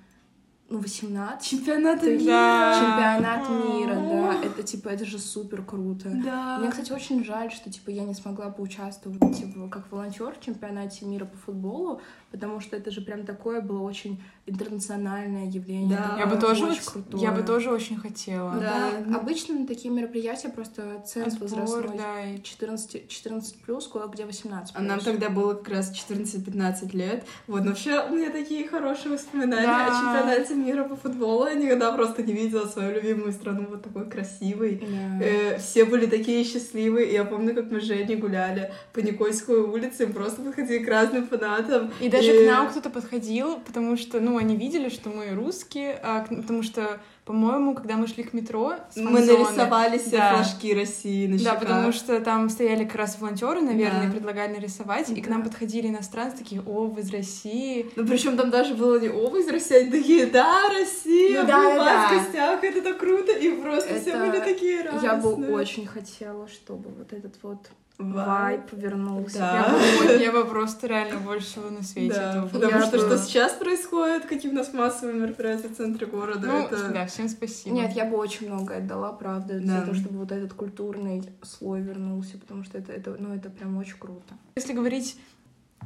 ну, 18 Чемпионат мира! Чемпионат мира, да. Это типа, это же супер круто. Да. Мне, кстати, очень жаль, что типа я не смогла поучаствовать типа, как волонтер в чемпионате мира по футболу, потому что это же прям такое было очень интернациональное явление. Да. Я бы тоже, очень крутое. я бы тоже очень хотела. Да. Да, обычно на такие мероприятия просто ценз Отбор, возрастной. да, и 14, 14 плюс, кое-где 18 А нам плюс. тогда было как раз 14-15 лет. Вот, но вообще у меня такие хорошие воспоминания Да. о чемпионате мира по футболу. Я никогда просто не видела свою любимую страну вот такой красивой. Да. Э, все были такие счастливые. И я помню, как мы с Женей гуляли по Никольской улице, и просто подходили к разным фанатам. И даже И- к нам кто-то подходил, потому что, ну, они видели, что мы русские, а потому что, по-моему, когда мы шли к метро Мы нарисовали себе Да. флажки России на Да, щеках. потому что там стояли как раз волонтеры, наверное, Да. и предлагали нарисовать, и к Да. нам подходили иностранцы, такие, о, вы из России. Ну, причем там даже было не оба из России, они такие, да, Россия, Ну да, мы вас да. в гостях, это так круто, и просто все Это- были такие радостные. Я бы очень хотела, чтобы вот этот вот вайп вернулся. Да. Я, бы, просто реально больше всего на свете Да, потому Я что бы- что сейчас происходит, какие у нас массовые мероприятия в центре города, Ну, это... да, всем спасибо. Нет, я бы очень многое отдала, правда, Да. за то, чтобы вот этот культурный слой вернулся, потому что это, это, ну, это прям очень круто. Если говорить,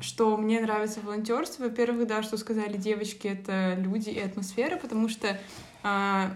что мне нравится волонтерство, во-первых, да, что сказали девочки, это люди и атмосфера, потому что а,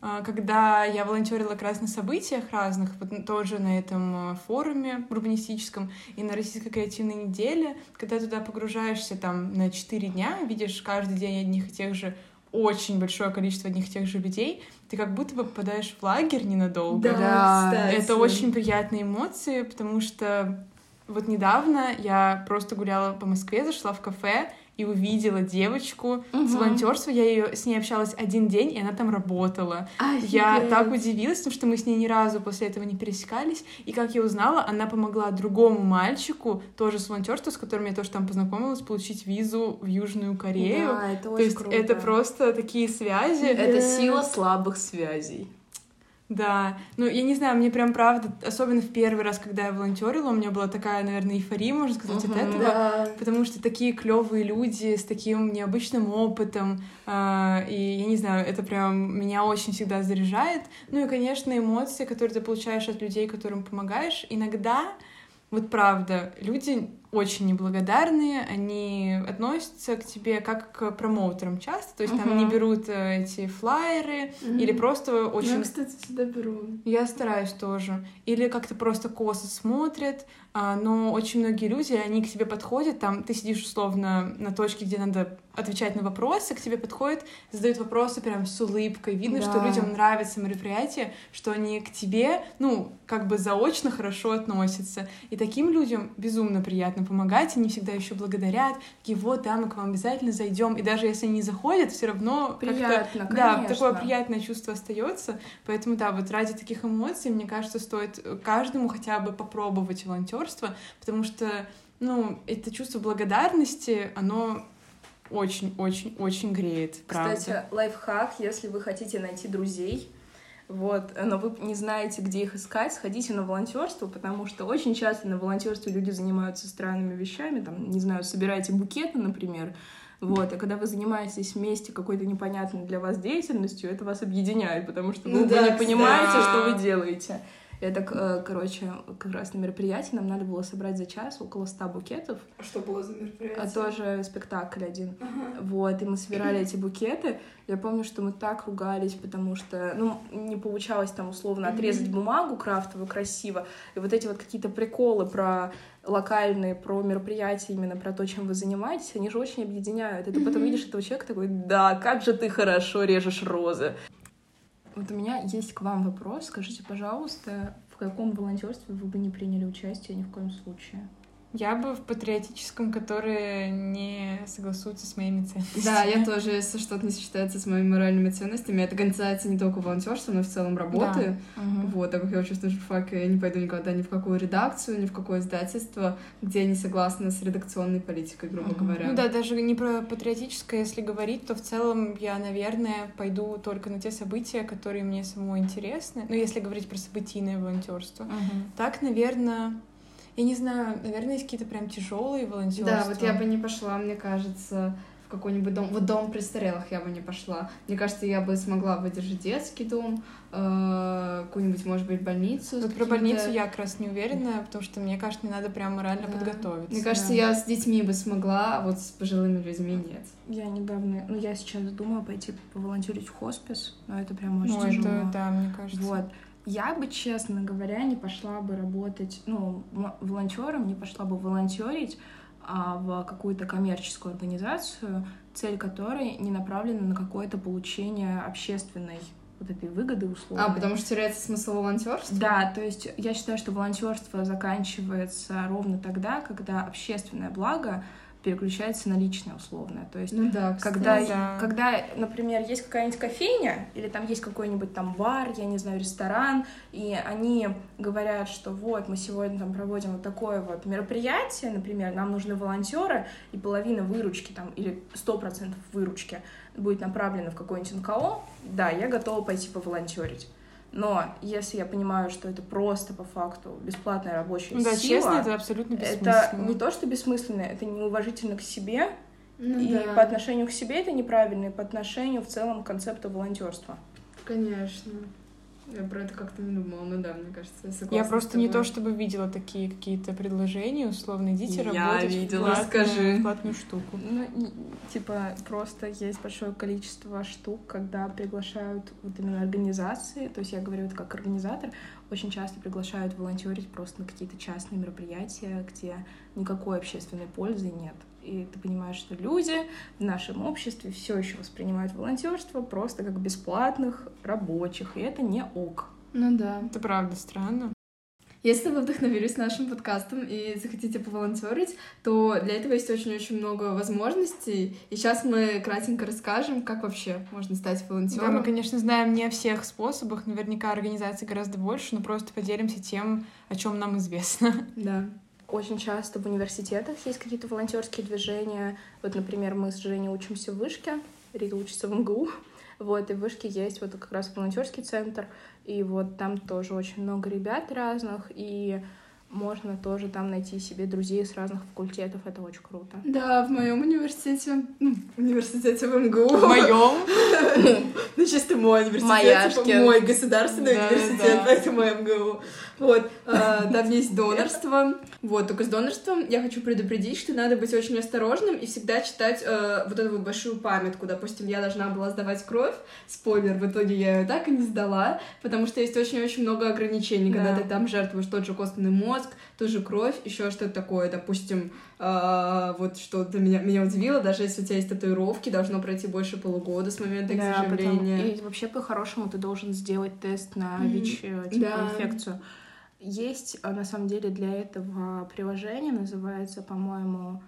когда я волонтерила как раз на событиях разных, вот тоже на этом а, форуме урбанистическом и на Российской креативной неделе, когда туда погружаешься там на 4 дня, видишь каждый день одних и тех же очень большое количество одних и тех же людей, ты как будто бы попадаешь в лагерь ненадолго. Да, кстати. Это очень приятные эмоции, потому что вот недавно я просто гуляла по Москве, зашла в кафе и увидела девочку с Мгм. волонтерства. Я ее с ней общалась один день, и она там работала. Я Офигеть. так удивилась, потому что мы с ней ни разу после этого не пересекались. И как я узнала, она помогла другому мальчику, тоже с волонтерства, с которым я тоже там познакомилась, получить визу в Южную Корею. Да, это То очень есть круто. это просто такие связи. Это Да. сила слабых связей. Да, ну я не знаю, мне прям правда, особенно в первый раз, когда я волонтерила, у меня была такая, наверное, эйфория, можно сказать, от Мгм. этого. Да. Потому что такие клевые люди с таким необычным опытом, а, и я не знаю, это прям меня очень всегда заряжает. Ну и, конечно, эмоции, которые ты получаешь от людей, которым помогаешь. Иногда, вот правда, люди очень неблагодарные, они относятся к тебе как к промоутерам часто, то есть там не берут э, эти флайеры или просто очень... Я, кстати, всегда беру. Я стараюсь тоже. Или как-то просто косо смотрят, а, но очень многие люди, они к тебе подходят, там ты сидишь условно на точке, где надо отвечать на вопросы, к тебе подходят, задают вопросы прям с улыбкой. Видно, да. что людям нравится мероприятие, что они к тебе, ну, как бы заочно хорошо относятся. И таким людям безумно приятно помогать, они всегда еще благодарят, такие, вот, да, мы к вам обязательно зайдем. И даже если они не заходят, все равно приятно, да, такое приятное чувство остается. Поэтому, да, вот ради таких эмоций, мне кажется, стоит каждому хотя бы попробовать волонтер волонтерство, потому что, ну, это чувство благодарности, оно очень-очень-очень греет, правда. Кстати, лайфхак, если вы хотите найти друзей, вот, но вы не знаете, где их искать, сходите на волонтерство, потому что очень часто на волонтерстве люди занимаются странными вещами, там, не знаю, собираете букеты, например, вот, и когда вы занимаетесь вместе какой-то непонятной для вас деятельностью, это вас объединяет, потому что вы, ну, да, вы не понимаете, да. что вы делаете. Это, э, короче, как раз на мероприятии нам надо было собрать за час около ста букетов. А что было за мероприятие? А тоже спектакль один. Ага. Вот, и мы собирали эти букеты. Я помню, что мы так ругались, потому что, ну, не получалось там условно отрезать бумагу крафтовую красиво. И вот эти вот какие-то приколы про локальные, про мероприятия, именно про то, чем вы занимаетесь, они же очень объединяют. И ты потом видишь этого человека такой, да, как же ты хорошо режешь розы. Вот у меня есть к вам вопрос. Скажите, пожалуйста, в каком волонтерстве вы бы не приняли участие ни в коем случае? Я бы в патриотическом, которое не согласуется с моими ценностями. Да, я тоже, если что-то не сочетается с моими моральными ценностями, это касается не только волонтерства, но и в целом работы. Да. Угу. Вот, так как я учусь на журфаке, я не пойду никогда ни в какую редакцию, ни в какое издательство, где я не согласна с редакционной политикой, грубо угу. говоря. Ну да, даже не про патриотическое, если говорить, то в целом я, наверное, пойду только на те события, которые мне самой интересны. Ну, если говорить про событийное волонтерство. Угу. Так, наверное, я не знаю, наверное, есть какие-то прям тяжелые волонтерства. Да, вот я бы не пошла, мне кажется, в какой-нибудь дом. Вот дом престарелых я бы не пошла. Мне кажется, я бы смогла выдержать детский дом, э, какую-нибудь, может быть, больницу. Вот про больницу я как раз не уверена, потому что мне кажется, мне надо прям морально да. подготовиться. Мне кажется, да. я с детьми бы смогла, а вот с пожилыми людьми нет. Я недавно, ну я сейчас думала пойти поволонтерить в хоспис, но это прям очень ну, тяжело. Это, да, мне кажется. Вот. Я бы, честно говоря, не пошла бы работать, ну, волонтером, не пошла бы волонтерить а, в какую-то коммерческую организацию, цель которой не направлена на какое-то получение общественной вот этой выгоды условно. А, потому что теряется смысл волонтерства? Да, то есть я считаю, что волонтерство заканчивается ровно тогда, когда общественное благо переключается на личное условное. То есть, ну да, когда, да. когда, например, есть какая-нибудь кофейня, или там есть какой-нибудь там бар, я не знаю, ресторан, и они говорят, что вот, мы сегодня там проводим вот такое вот мероприятие, например, нам нужны волонтеры, и половина выручки там, или сто процентов выручки будет направлена в какой-нибудь НКО, да, я готова пойти поволонтерить. Но если я понимаю, что это просто по факту бесплатная рабочая да, сила... честно, это абсолютно бессмысленно. Это не то, что бессмысленно, это неуважительно к себе, ну, и да. по отношению к себе это неправильно, и по отношению в целом к концепту волонтерства. Конечно. Я про это как-то не думала, ну да, мне кажется, я согласна Я просто не то чтобы видела такие какие-то предложения, условно, идите я работать видела, в платную, скажи. платную штуку. Ну, типа, просто есть большое количество штук, когда приглашают вот именно организации, то есть я говорю это как организатор, очень часто приглашают волонтерить просто на какие-то частные мероприятия, где никакой общественной пользы нет и ты понимаешь, что люди в нашем обществе все еще воспринимают волонтерство просто как бесплатных рабочих, и это не ок. Ну да. Это правда странно. Если вы вдохновились нашим подкастом и захотите поволонтерить, то для этого есть очень-очень много возможностей. И сейчас мы кратенько расскажем, как вообще можно стать волонтером. Да, мы, конечно, знаем не о всех способах, наверняка организаций гораздо больше, но просто поделимся тем, о чем нам известно. Да. Очень часто в университетах есть какие-то волонтерские движения. Вот, например, мы с Женей учимся в Вышке, Рита учится в МГУ. Вот, и в Вышке есть вот как раз волонтерский центр, и вот там тоже очень много ребят разных, и можно тоже там найти себе друзей с разных факультетов. Это очень круто. Да, в моем университете, ну, университете в МГУ. В моем? Ну, чисто мой университет. Типа, мой государственный университет, поэтому МГУ. Вот, э, там есть донорство. Вот, только с донорством я хочу предупредить, что надо быть очень осторожным и всегда читать э, вот эту большую памятку. Допустим, я должна была сдавать кровь, спойлер, в итоге я ее так и не сдала, потому что есть очень-очень много ограничений, да. когда ты там жертвуешь тот же костный мозг, ту же кровь, еще что-то такое, допустим, э, вот что для меня, меня удивило, даже если у тебя есть татуировки, должно пройти больше полугода с момента да, заживления. Потом, и вообще по-хорошему ты должен сделать тест на ВИЧ, mm-hmm. типа да. инфекцию. Есть, а, на самом деле, для этого приложение, называется, по-моему,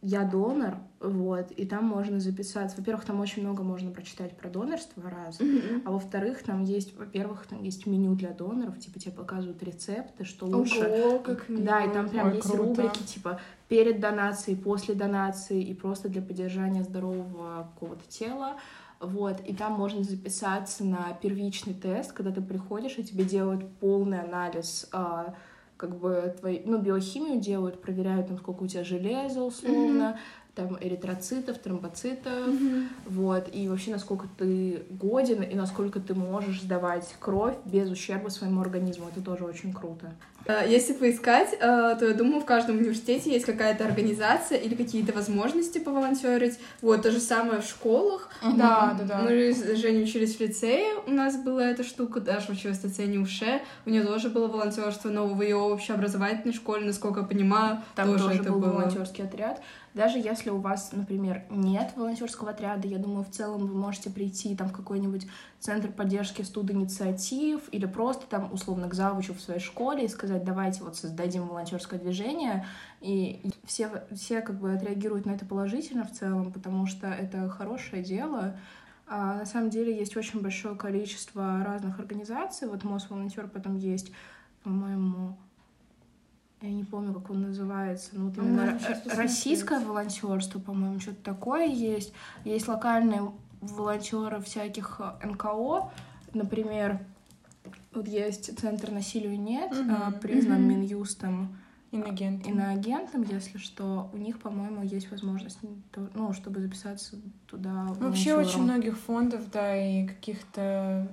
«Я донор», вот, и там можно записаться. Во-первых, там очень много можно прочитать про донорство раз, mm-hmm. а во-вторых, там есть, во-первых, там есть меню для доноров, типа тебе показывают рецепты, что лучше. Ого, как мило. Да, и там прям Ой, есть круто. рубрики, типа перед донацией, после донации и просто для поддержания здорового какого-то тела. Вот, и там можно записаться на первичный тест, когда ты приходишь, и тебе делают полный анализ а, как бы твоей, ну, биохимию делают, проверяют, там, сколько у тебя железа, условно, mm-hmm там эритроцитов, тромбоцитов, mm-hmm. вот, и вообще насколько ты годен и насколько ты можешь сдавать кровь без ущерба своему организму, это тоже очень круто. Э, если поискать, э, то я думаю, в каждом университете есть какая-то организация или какие-то возможности поволонтерить. Вот, то же самое в школах. Uh-huh. Да, да, да. Мы с Женей учились в лицее, у нас была эта штука, Даша училась в ТЦ Уше, у нее тоже было волонтерство, но в ее общеобразовательной школе, насколько я понимаю, Там тоже, тоже это был было. волонтерский отряд. Даже если у вас, например, нет волонтерского отряда, я думаю, в целом вы можете прийти там в какой-нибудь центр поддержки студ-инициатив или просто там условно к завучу в своей школе и сказать, давайте вот создадим волонтерское движение, и все, все как бы отреагируют на это положительно в целом, потому что это хорошее дело, а на самом деле есть очень большое количество разных организаций. Вот Мосволонтер потом есть, по-моему, я не помню, как он называется, ну, вот именно российское волонтерство, по-моему, что-то такое есть. Есть локальные волонтеры всяких НКО, например, вот есть Центр насилию нет, mm-hmm. признан mm-hmm. Минюстом иноагентом. иноагентом, если что, у них, по-моему, есть возможность, ну, чтобы записаться туда. Вообще очень многих фондов, да, и каких-то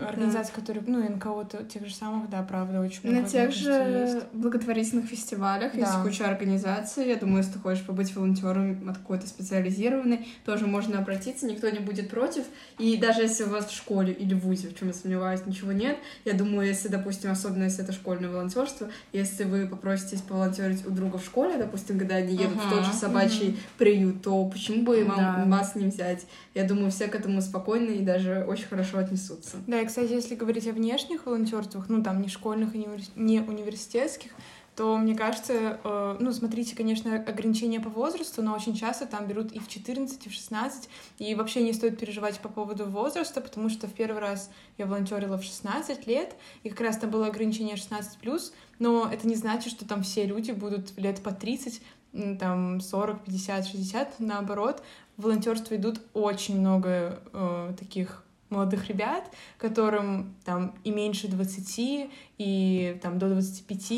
организаций, да. которые, ну, НКО тех же самых, да, правда, очень много На тех же есть. благотворительных фестивалях Да. есть куча организаций. Я думаю, если ты хочешь побыть волонтером от какой-то специализированной, тоже можно обратиться, никто не будет против. И даже если у вас в школе или в ВУЗе, в чем я сомневаюсь, ничего нет, я думаю, если, допустим, особенно если это школьное волонтерство, если вы попроситесь поволонтерить у друга в школе, допустим, когда они едут в тот же Ага, собачий приют, то почему бы и вам, Да. вас не взять? Я думаю, все к этому спокойны и даже очень хорошо отнесутся. Да, и, кстати, если говорить о внешних волонтерствах, ну, там, не школьных и не, универ- не университетских, то, мне кажется, э, ну, смотрите, конечно, ограничения по возрасту, но очень часто там берут и в 14, и в 16, и вообще не стоит переживать по поводу возраста, потому что в первый раз я волонтерила в 16 лет, и как раз там было ограничение 16+, но это не значит, что там все люди будут лет по 30, м, там 40, 50, 60, наоборот, в волонтерство идут очень много э, таких молодых ребят, которым там и меньше 20, и там до 25,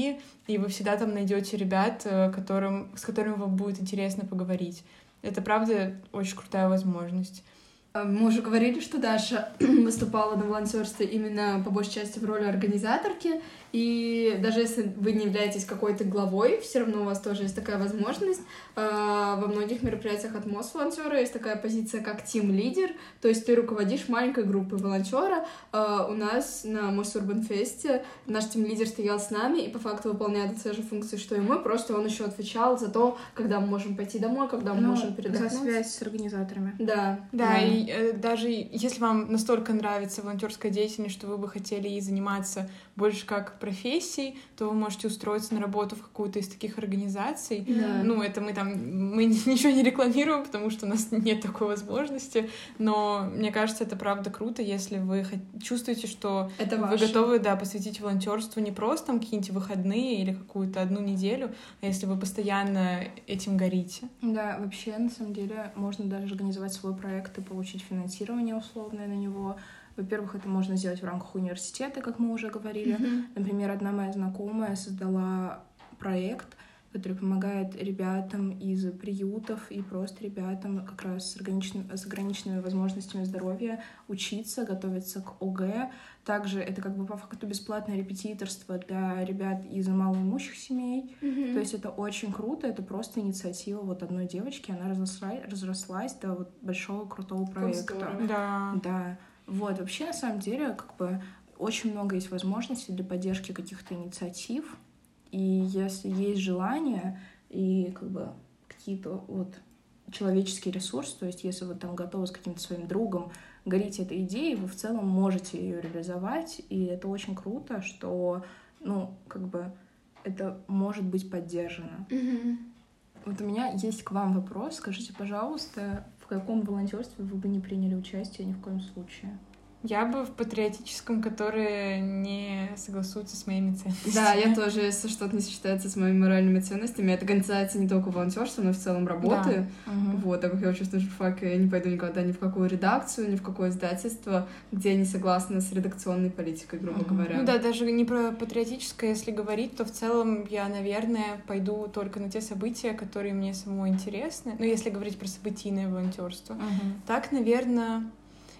и вы всегда там найдете ребят, э, которым, с которыми вам будет интересно поговорить. Это, правда, очень крутая возможность. А, Мы уже говорили, что Даша выступала на волонтерстве именно по большей части в роли организаторки, и даже если вы не являетесь какой-то главой, все равно у вас тоже есть такая возможность. А, Во многих мероприятиях от МОС волонтера есть такая позиция, как тим-лидер, то есть ты руководишь маленькой группой волонтера. А, У нас на Мос Урбан Фесте наш тим-лидер стоял с нами и по факту выполняет те же функции, что и мы, просто он еще отвечал за то, когда мы можем пойти домой, когда мы Ну, можем за передохнуть. связь с организаторами. Да. Да, и э, даже если вам настолько нравится волонтерская деятельность, что вы бы хотели ей заниматься больше как профессией, то вы можете устроиться на работу в какую-то из таких организаций. Да. Ну, это мы там, мы ничего не рекламируем, потому что у нас нет такой возможности, но мне кажется, это правда круто, если вы чувствуете, что Это вы ваше. готовы, да, посвятить волонтерству не просто там какие-нибудь выходные или какую-то одну неделю, а если вы постоянно этим горите. Да, вообще, на самом деле, можно даже организовать свой проект и получить финансирование условное на него. Во-первых, это можно сделать в рамках университета, как мы уже говорили. Например, одна моя знакомая создала проект, который помогает ребятам из приютов и просто ребятам как раз с, ограниченными, с ограниченными возможностями здоровья учиться, готовиться к ОГЭ. Также это как бы по факту бесплатное репетиторство для ребят из малоимущих семей. Мгм. То есть это очень круто, это просто инициатива вот одной девочки, она разросла, разрослась до вот большого крутого проекта. Да. Да, вот, вообще, на самом деле, как бы очень много есть возможностей для поддержки каких-то инициатив, и если есть желание и как бы какие-то вот человеческий ресурс, то есть если вы там готовы с каким-то своим другом горите этой идеей, вы в целом можете ее реализовать, и это очень круто, что, ну, как бы это может быть поддержано. Мгм. Вот у меня есть к вам вопрос. Скажите, пожалуйста, каком волонтерстве вы бы не приняли участие ни в коем случае? Я бы в патриотическом, которое не согласуется с моими ценностями. Да, я тоже, если что-то не сочетается с моими моральными ценностями, это касается не только волонтерства, но и в целом работы. Вот, так как я учусь на журфаке, я не пойду никогда ни в какую редакцию, ни в какое издательство, где я не согласна с редакционной политикой, грубо Мгм. говоря. Ну да, даже не про патриотическое, если говорить, то в целом я, наверное, пойду только на те события, которые мне самой интересны. Ну, если говорить про событийное волонтерство. Мгм. Так, наверное,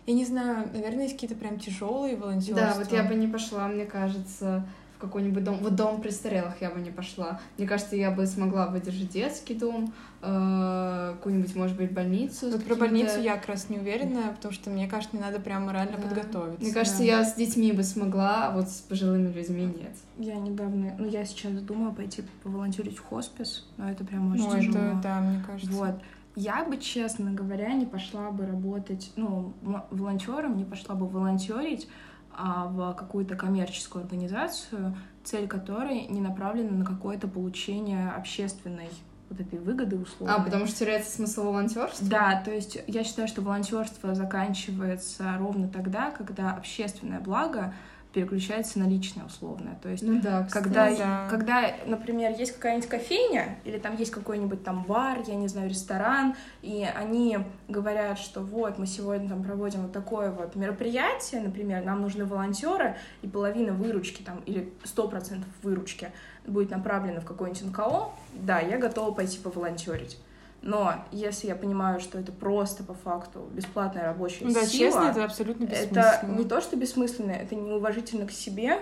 я не знаю, наверное, есть какие-то прям тяжелые волонтерства. Да, вот я бы не пошла, мне кажется, в какой-нибудь дом. Вот дом престарелых я бы не пошла. Мне кажется, я бы смогла выдержать детский дом, э, какую-нибудь, может быть, больницу. Вот про больницу я как раз не уверена, потому что мне кажется, мне надо прям морально Да. подготовиться. Мне кажется, Да. я с детьми бы смогла, а вот с пожилыми людьми нет. Я недавно, ну я сейчас думаю пойти поволонтерить в хоспис, но это прям очень Ну, тяжело. это, да, мне кажется. Вот. Я бы, честно говоря, не пошла бы работать, ну, волонтером, не пошла бы волонтерить а, в какую-то коммерческую организацию, цель которой не направлена на какое-то получение общественной вот этой выгоды условно. А, потому что теряется смысл волонтерства? Да, то есть я считаю, что волонтерство заканчивается ровно тогда, когда общественное благо переключается на личное условное. То есть Ну да, когда, да. когда, например, есть какая-нибудь кофейня, или там есть какой-нибудь там бар, я не знаю, ресторан, и они говорят, что вот, мы сегодня там проводим вот такое вот мероприятие, например, нам нужны волонтеры, и половина выручки там, или сто процентов выручки будет направлена в какой-нибудь НКО, да, я готова пойти поволонтерить. Но если я понимаю, что это просто по факту бесплатная рабочая да, сила, честно, это абсолютно это бессмысленно. не то, что бессмысленно, это неуважительно к себе,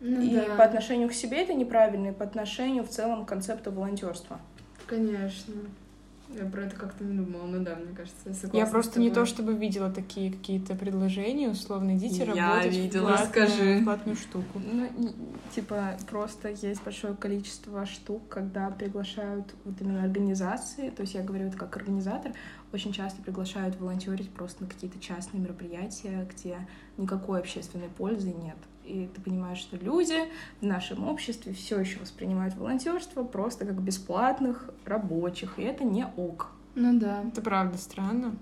Ну и да, по отношению к себе это неправильно, и по отношению в целом к концепту волонтерства. конечно. Я про это как-то не думала, ну да, мне кажется, я согласна Я просто не то чтобы видела такие какие-то предложения, условно, идите Я работать видела, в платную, расскажи. в платную штуку. Ну, типа, просто есть большое количество штук, когда приглашают вот именно организации, то есть я говорю это как организатор, очень часто приглашают волонтерить просто на какие-то частные мероприятия, где никакой общественной пользы нет. И ты понимаешь, что люди в нашем обществе все еще воспринимают волонтерство просто как бесплатных рабочих, и это не ок. Ну да. Это правда странно.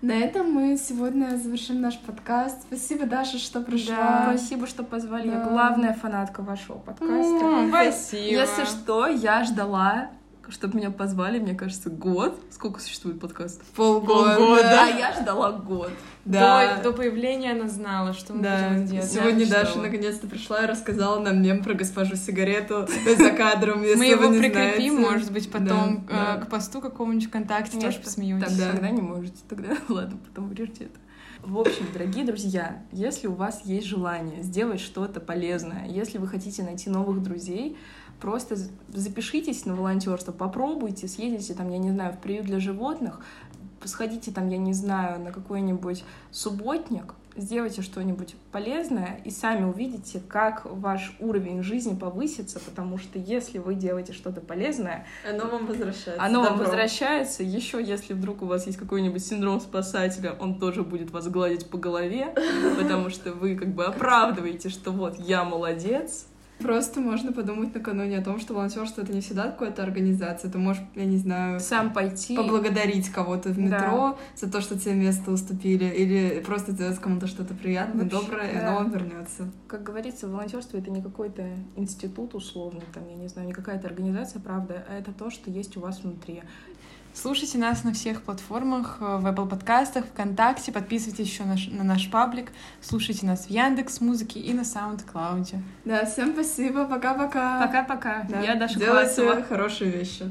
На этом мы сегодня завершим наш подкаст. Спасибо, Даша, что пришла. Спасибо, что позвали. Я Да. главная фанатка вашего подкаста. М, Спасибо. Если что, я ждала, чтобы меня позвали, мне кажется, год. Сколько существует подкаст? Полгода. Полгода. А я ждала год. Да. До, до появления она знала, что мы Да, будем делать. сегодня Я Даша наконец-то пришла и рассказала нам мем про госпожу сигарету за кадром, если Мы его вы не прикрепим, знаете. может быть, потом Да, э, да. к посту какому-нибудь ВКонтакте Нет, тоже посмеемся. тогда- Тогда не можете. Тогда ладно, потом вырежьте это. В общем, дорогие друзья, если у вас есть желание сделать что-то полезное, если вы хотите найти новых друзей, просто запишитесь на волонтерство, попробуйте, съездите там, я не знаю, в приют для животных, сходите там, я не знаю, на какой-нибудь субботник, сделайте что-нибудь полезное и сами увидите, как ваш уровень жизни повысится, потому что если вы делаете что-то полезное, Оно вам возвращается. оно вам Добро. возвращается. Еще если вдруг у вас есть какой-нибудь синдром спасателя, он тоже будет вас гладить по голове, потому что вы как бы оправдываете, что вот я молодец. Просто можно подумать накануне о том, что волонтерство это не всегда какая-то организация. Ты можешь, я не знаю, Сам пойти. поблагодарить кого-то в Да. метро за то, что тебе место уступили, или просто сделать кому-то что-то приятное, Вообще, доброе, и да. оно вам вернется. Как говорится, волонтерство это не какой-то институт условный, там, я не знаю, не какая-то организация, правда, а это то, что есть у вас внутри. Слушайте нас на всех платформах, э, в Apple подкастах, ВКонтакте, подписывайтесь еще на, на наш паблик, слушайте нас в Яндекс Музыке и на SoundCloud. Да, всем спасибо, пока-пока. Пока-пока. Да. Я Даша Делайте Классова. хорошие вещи.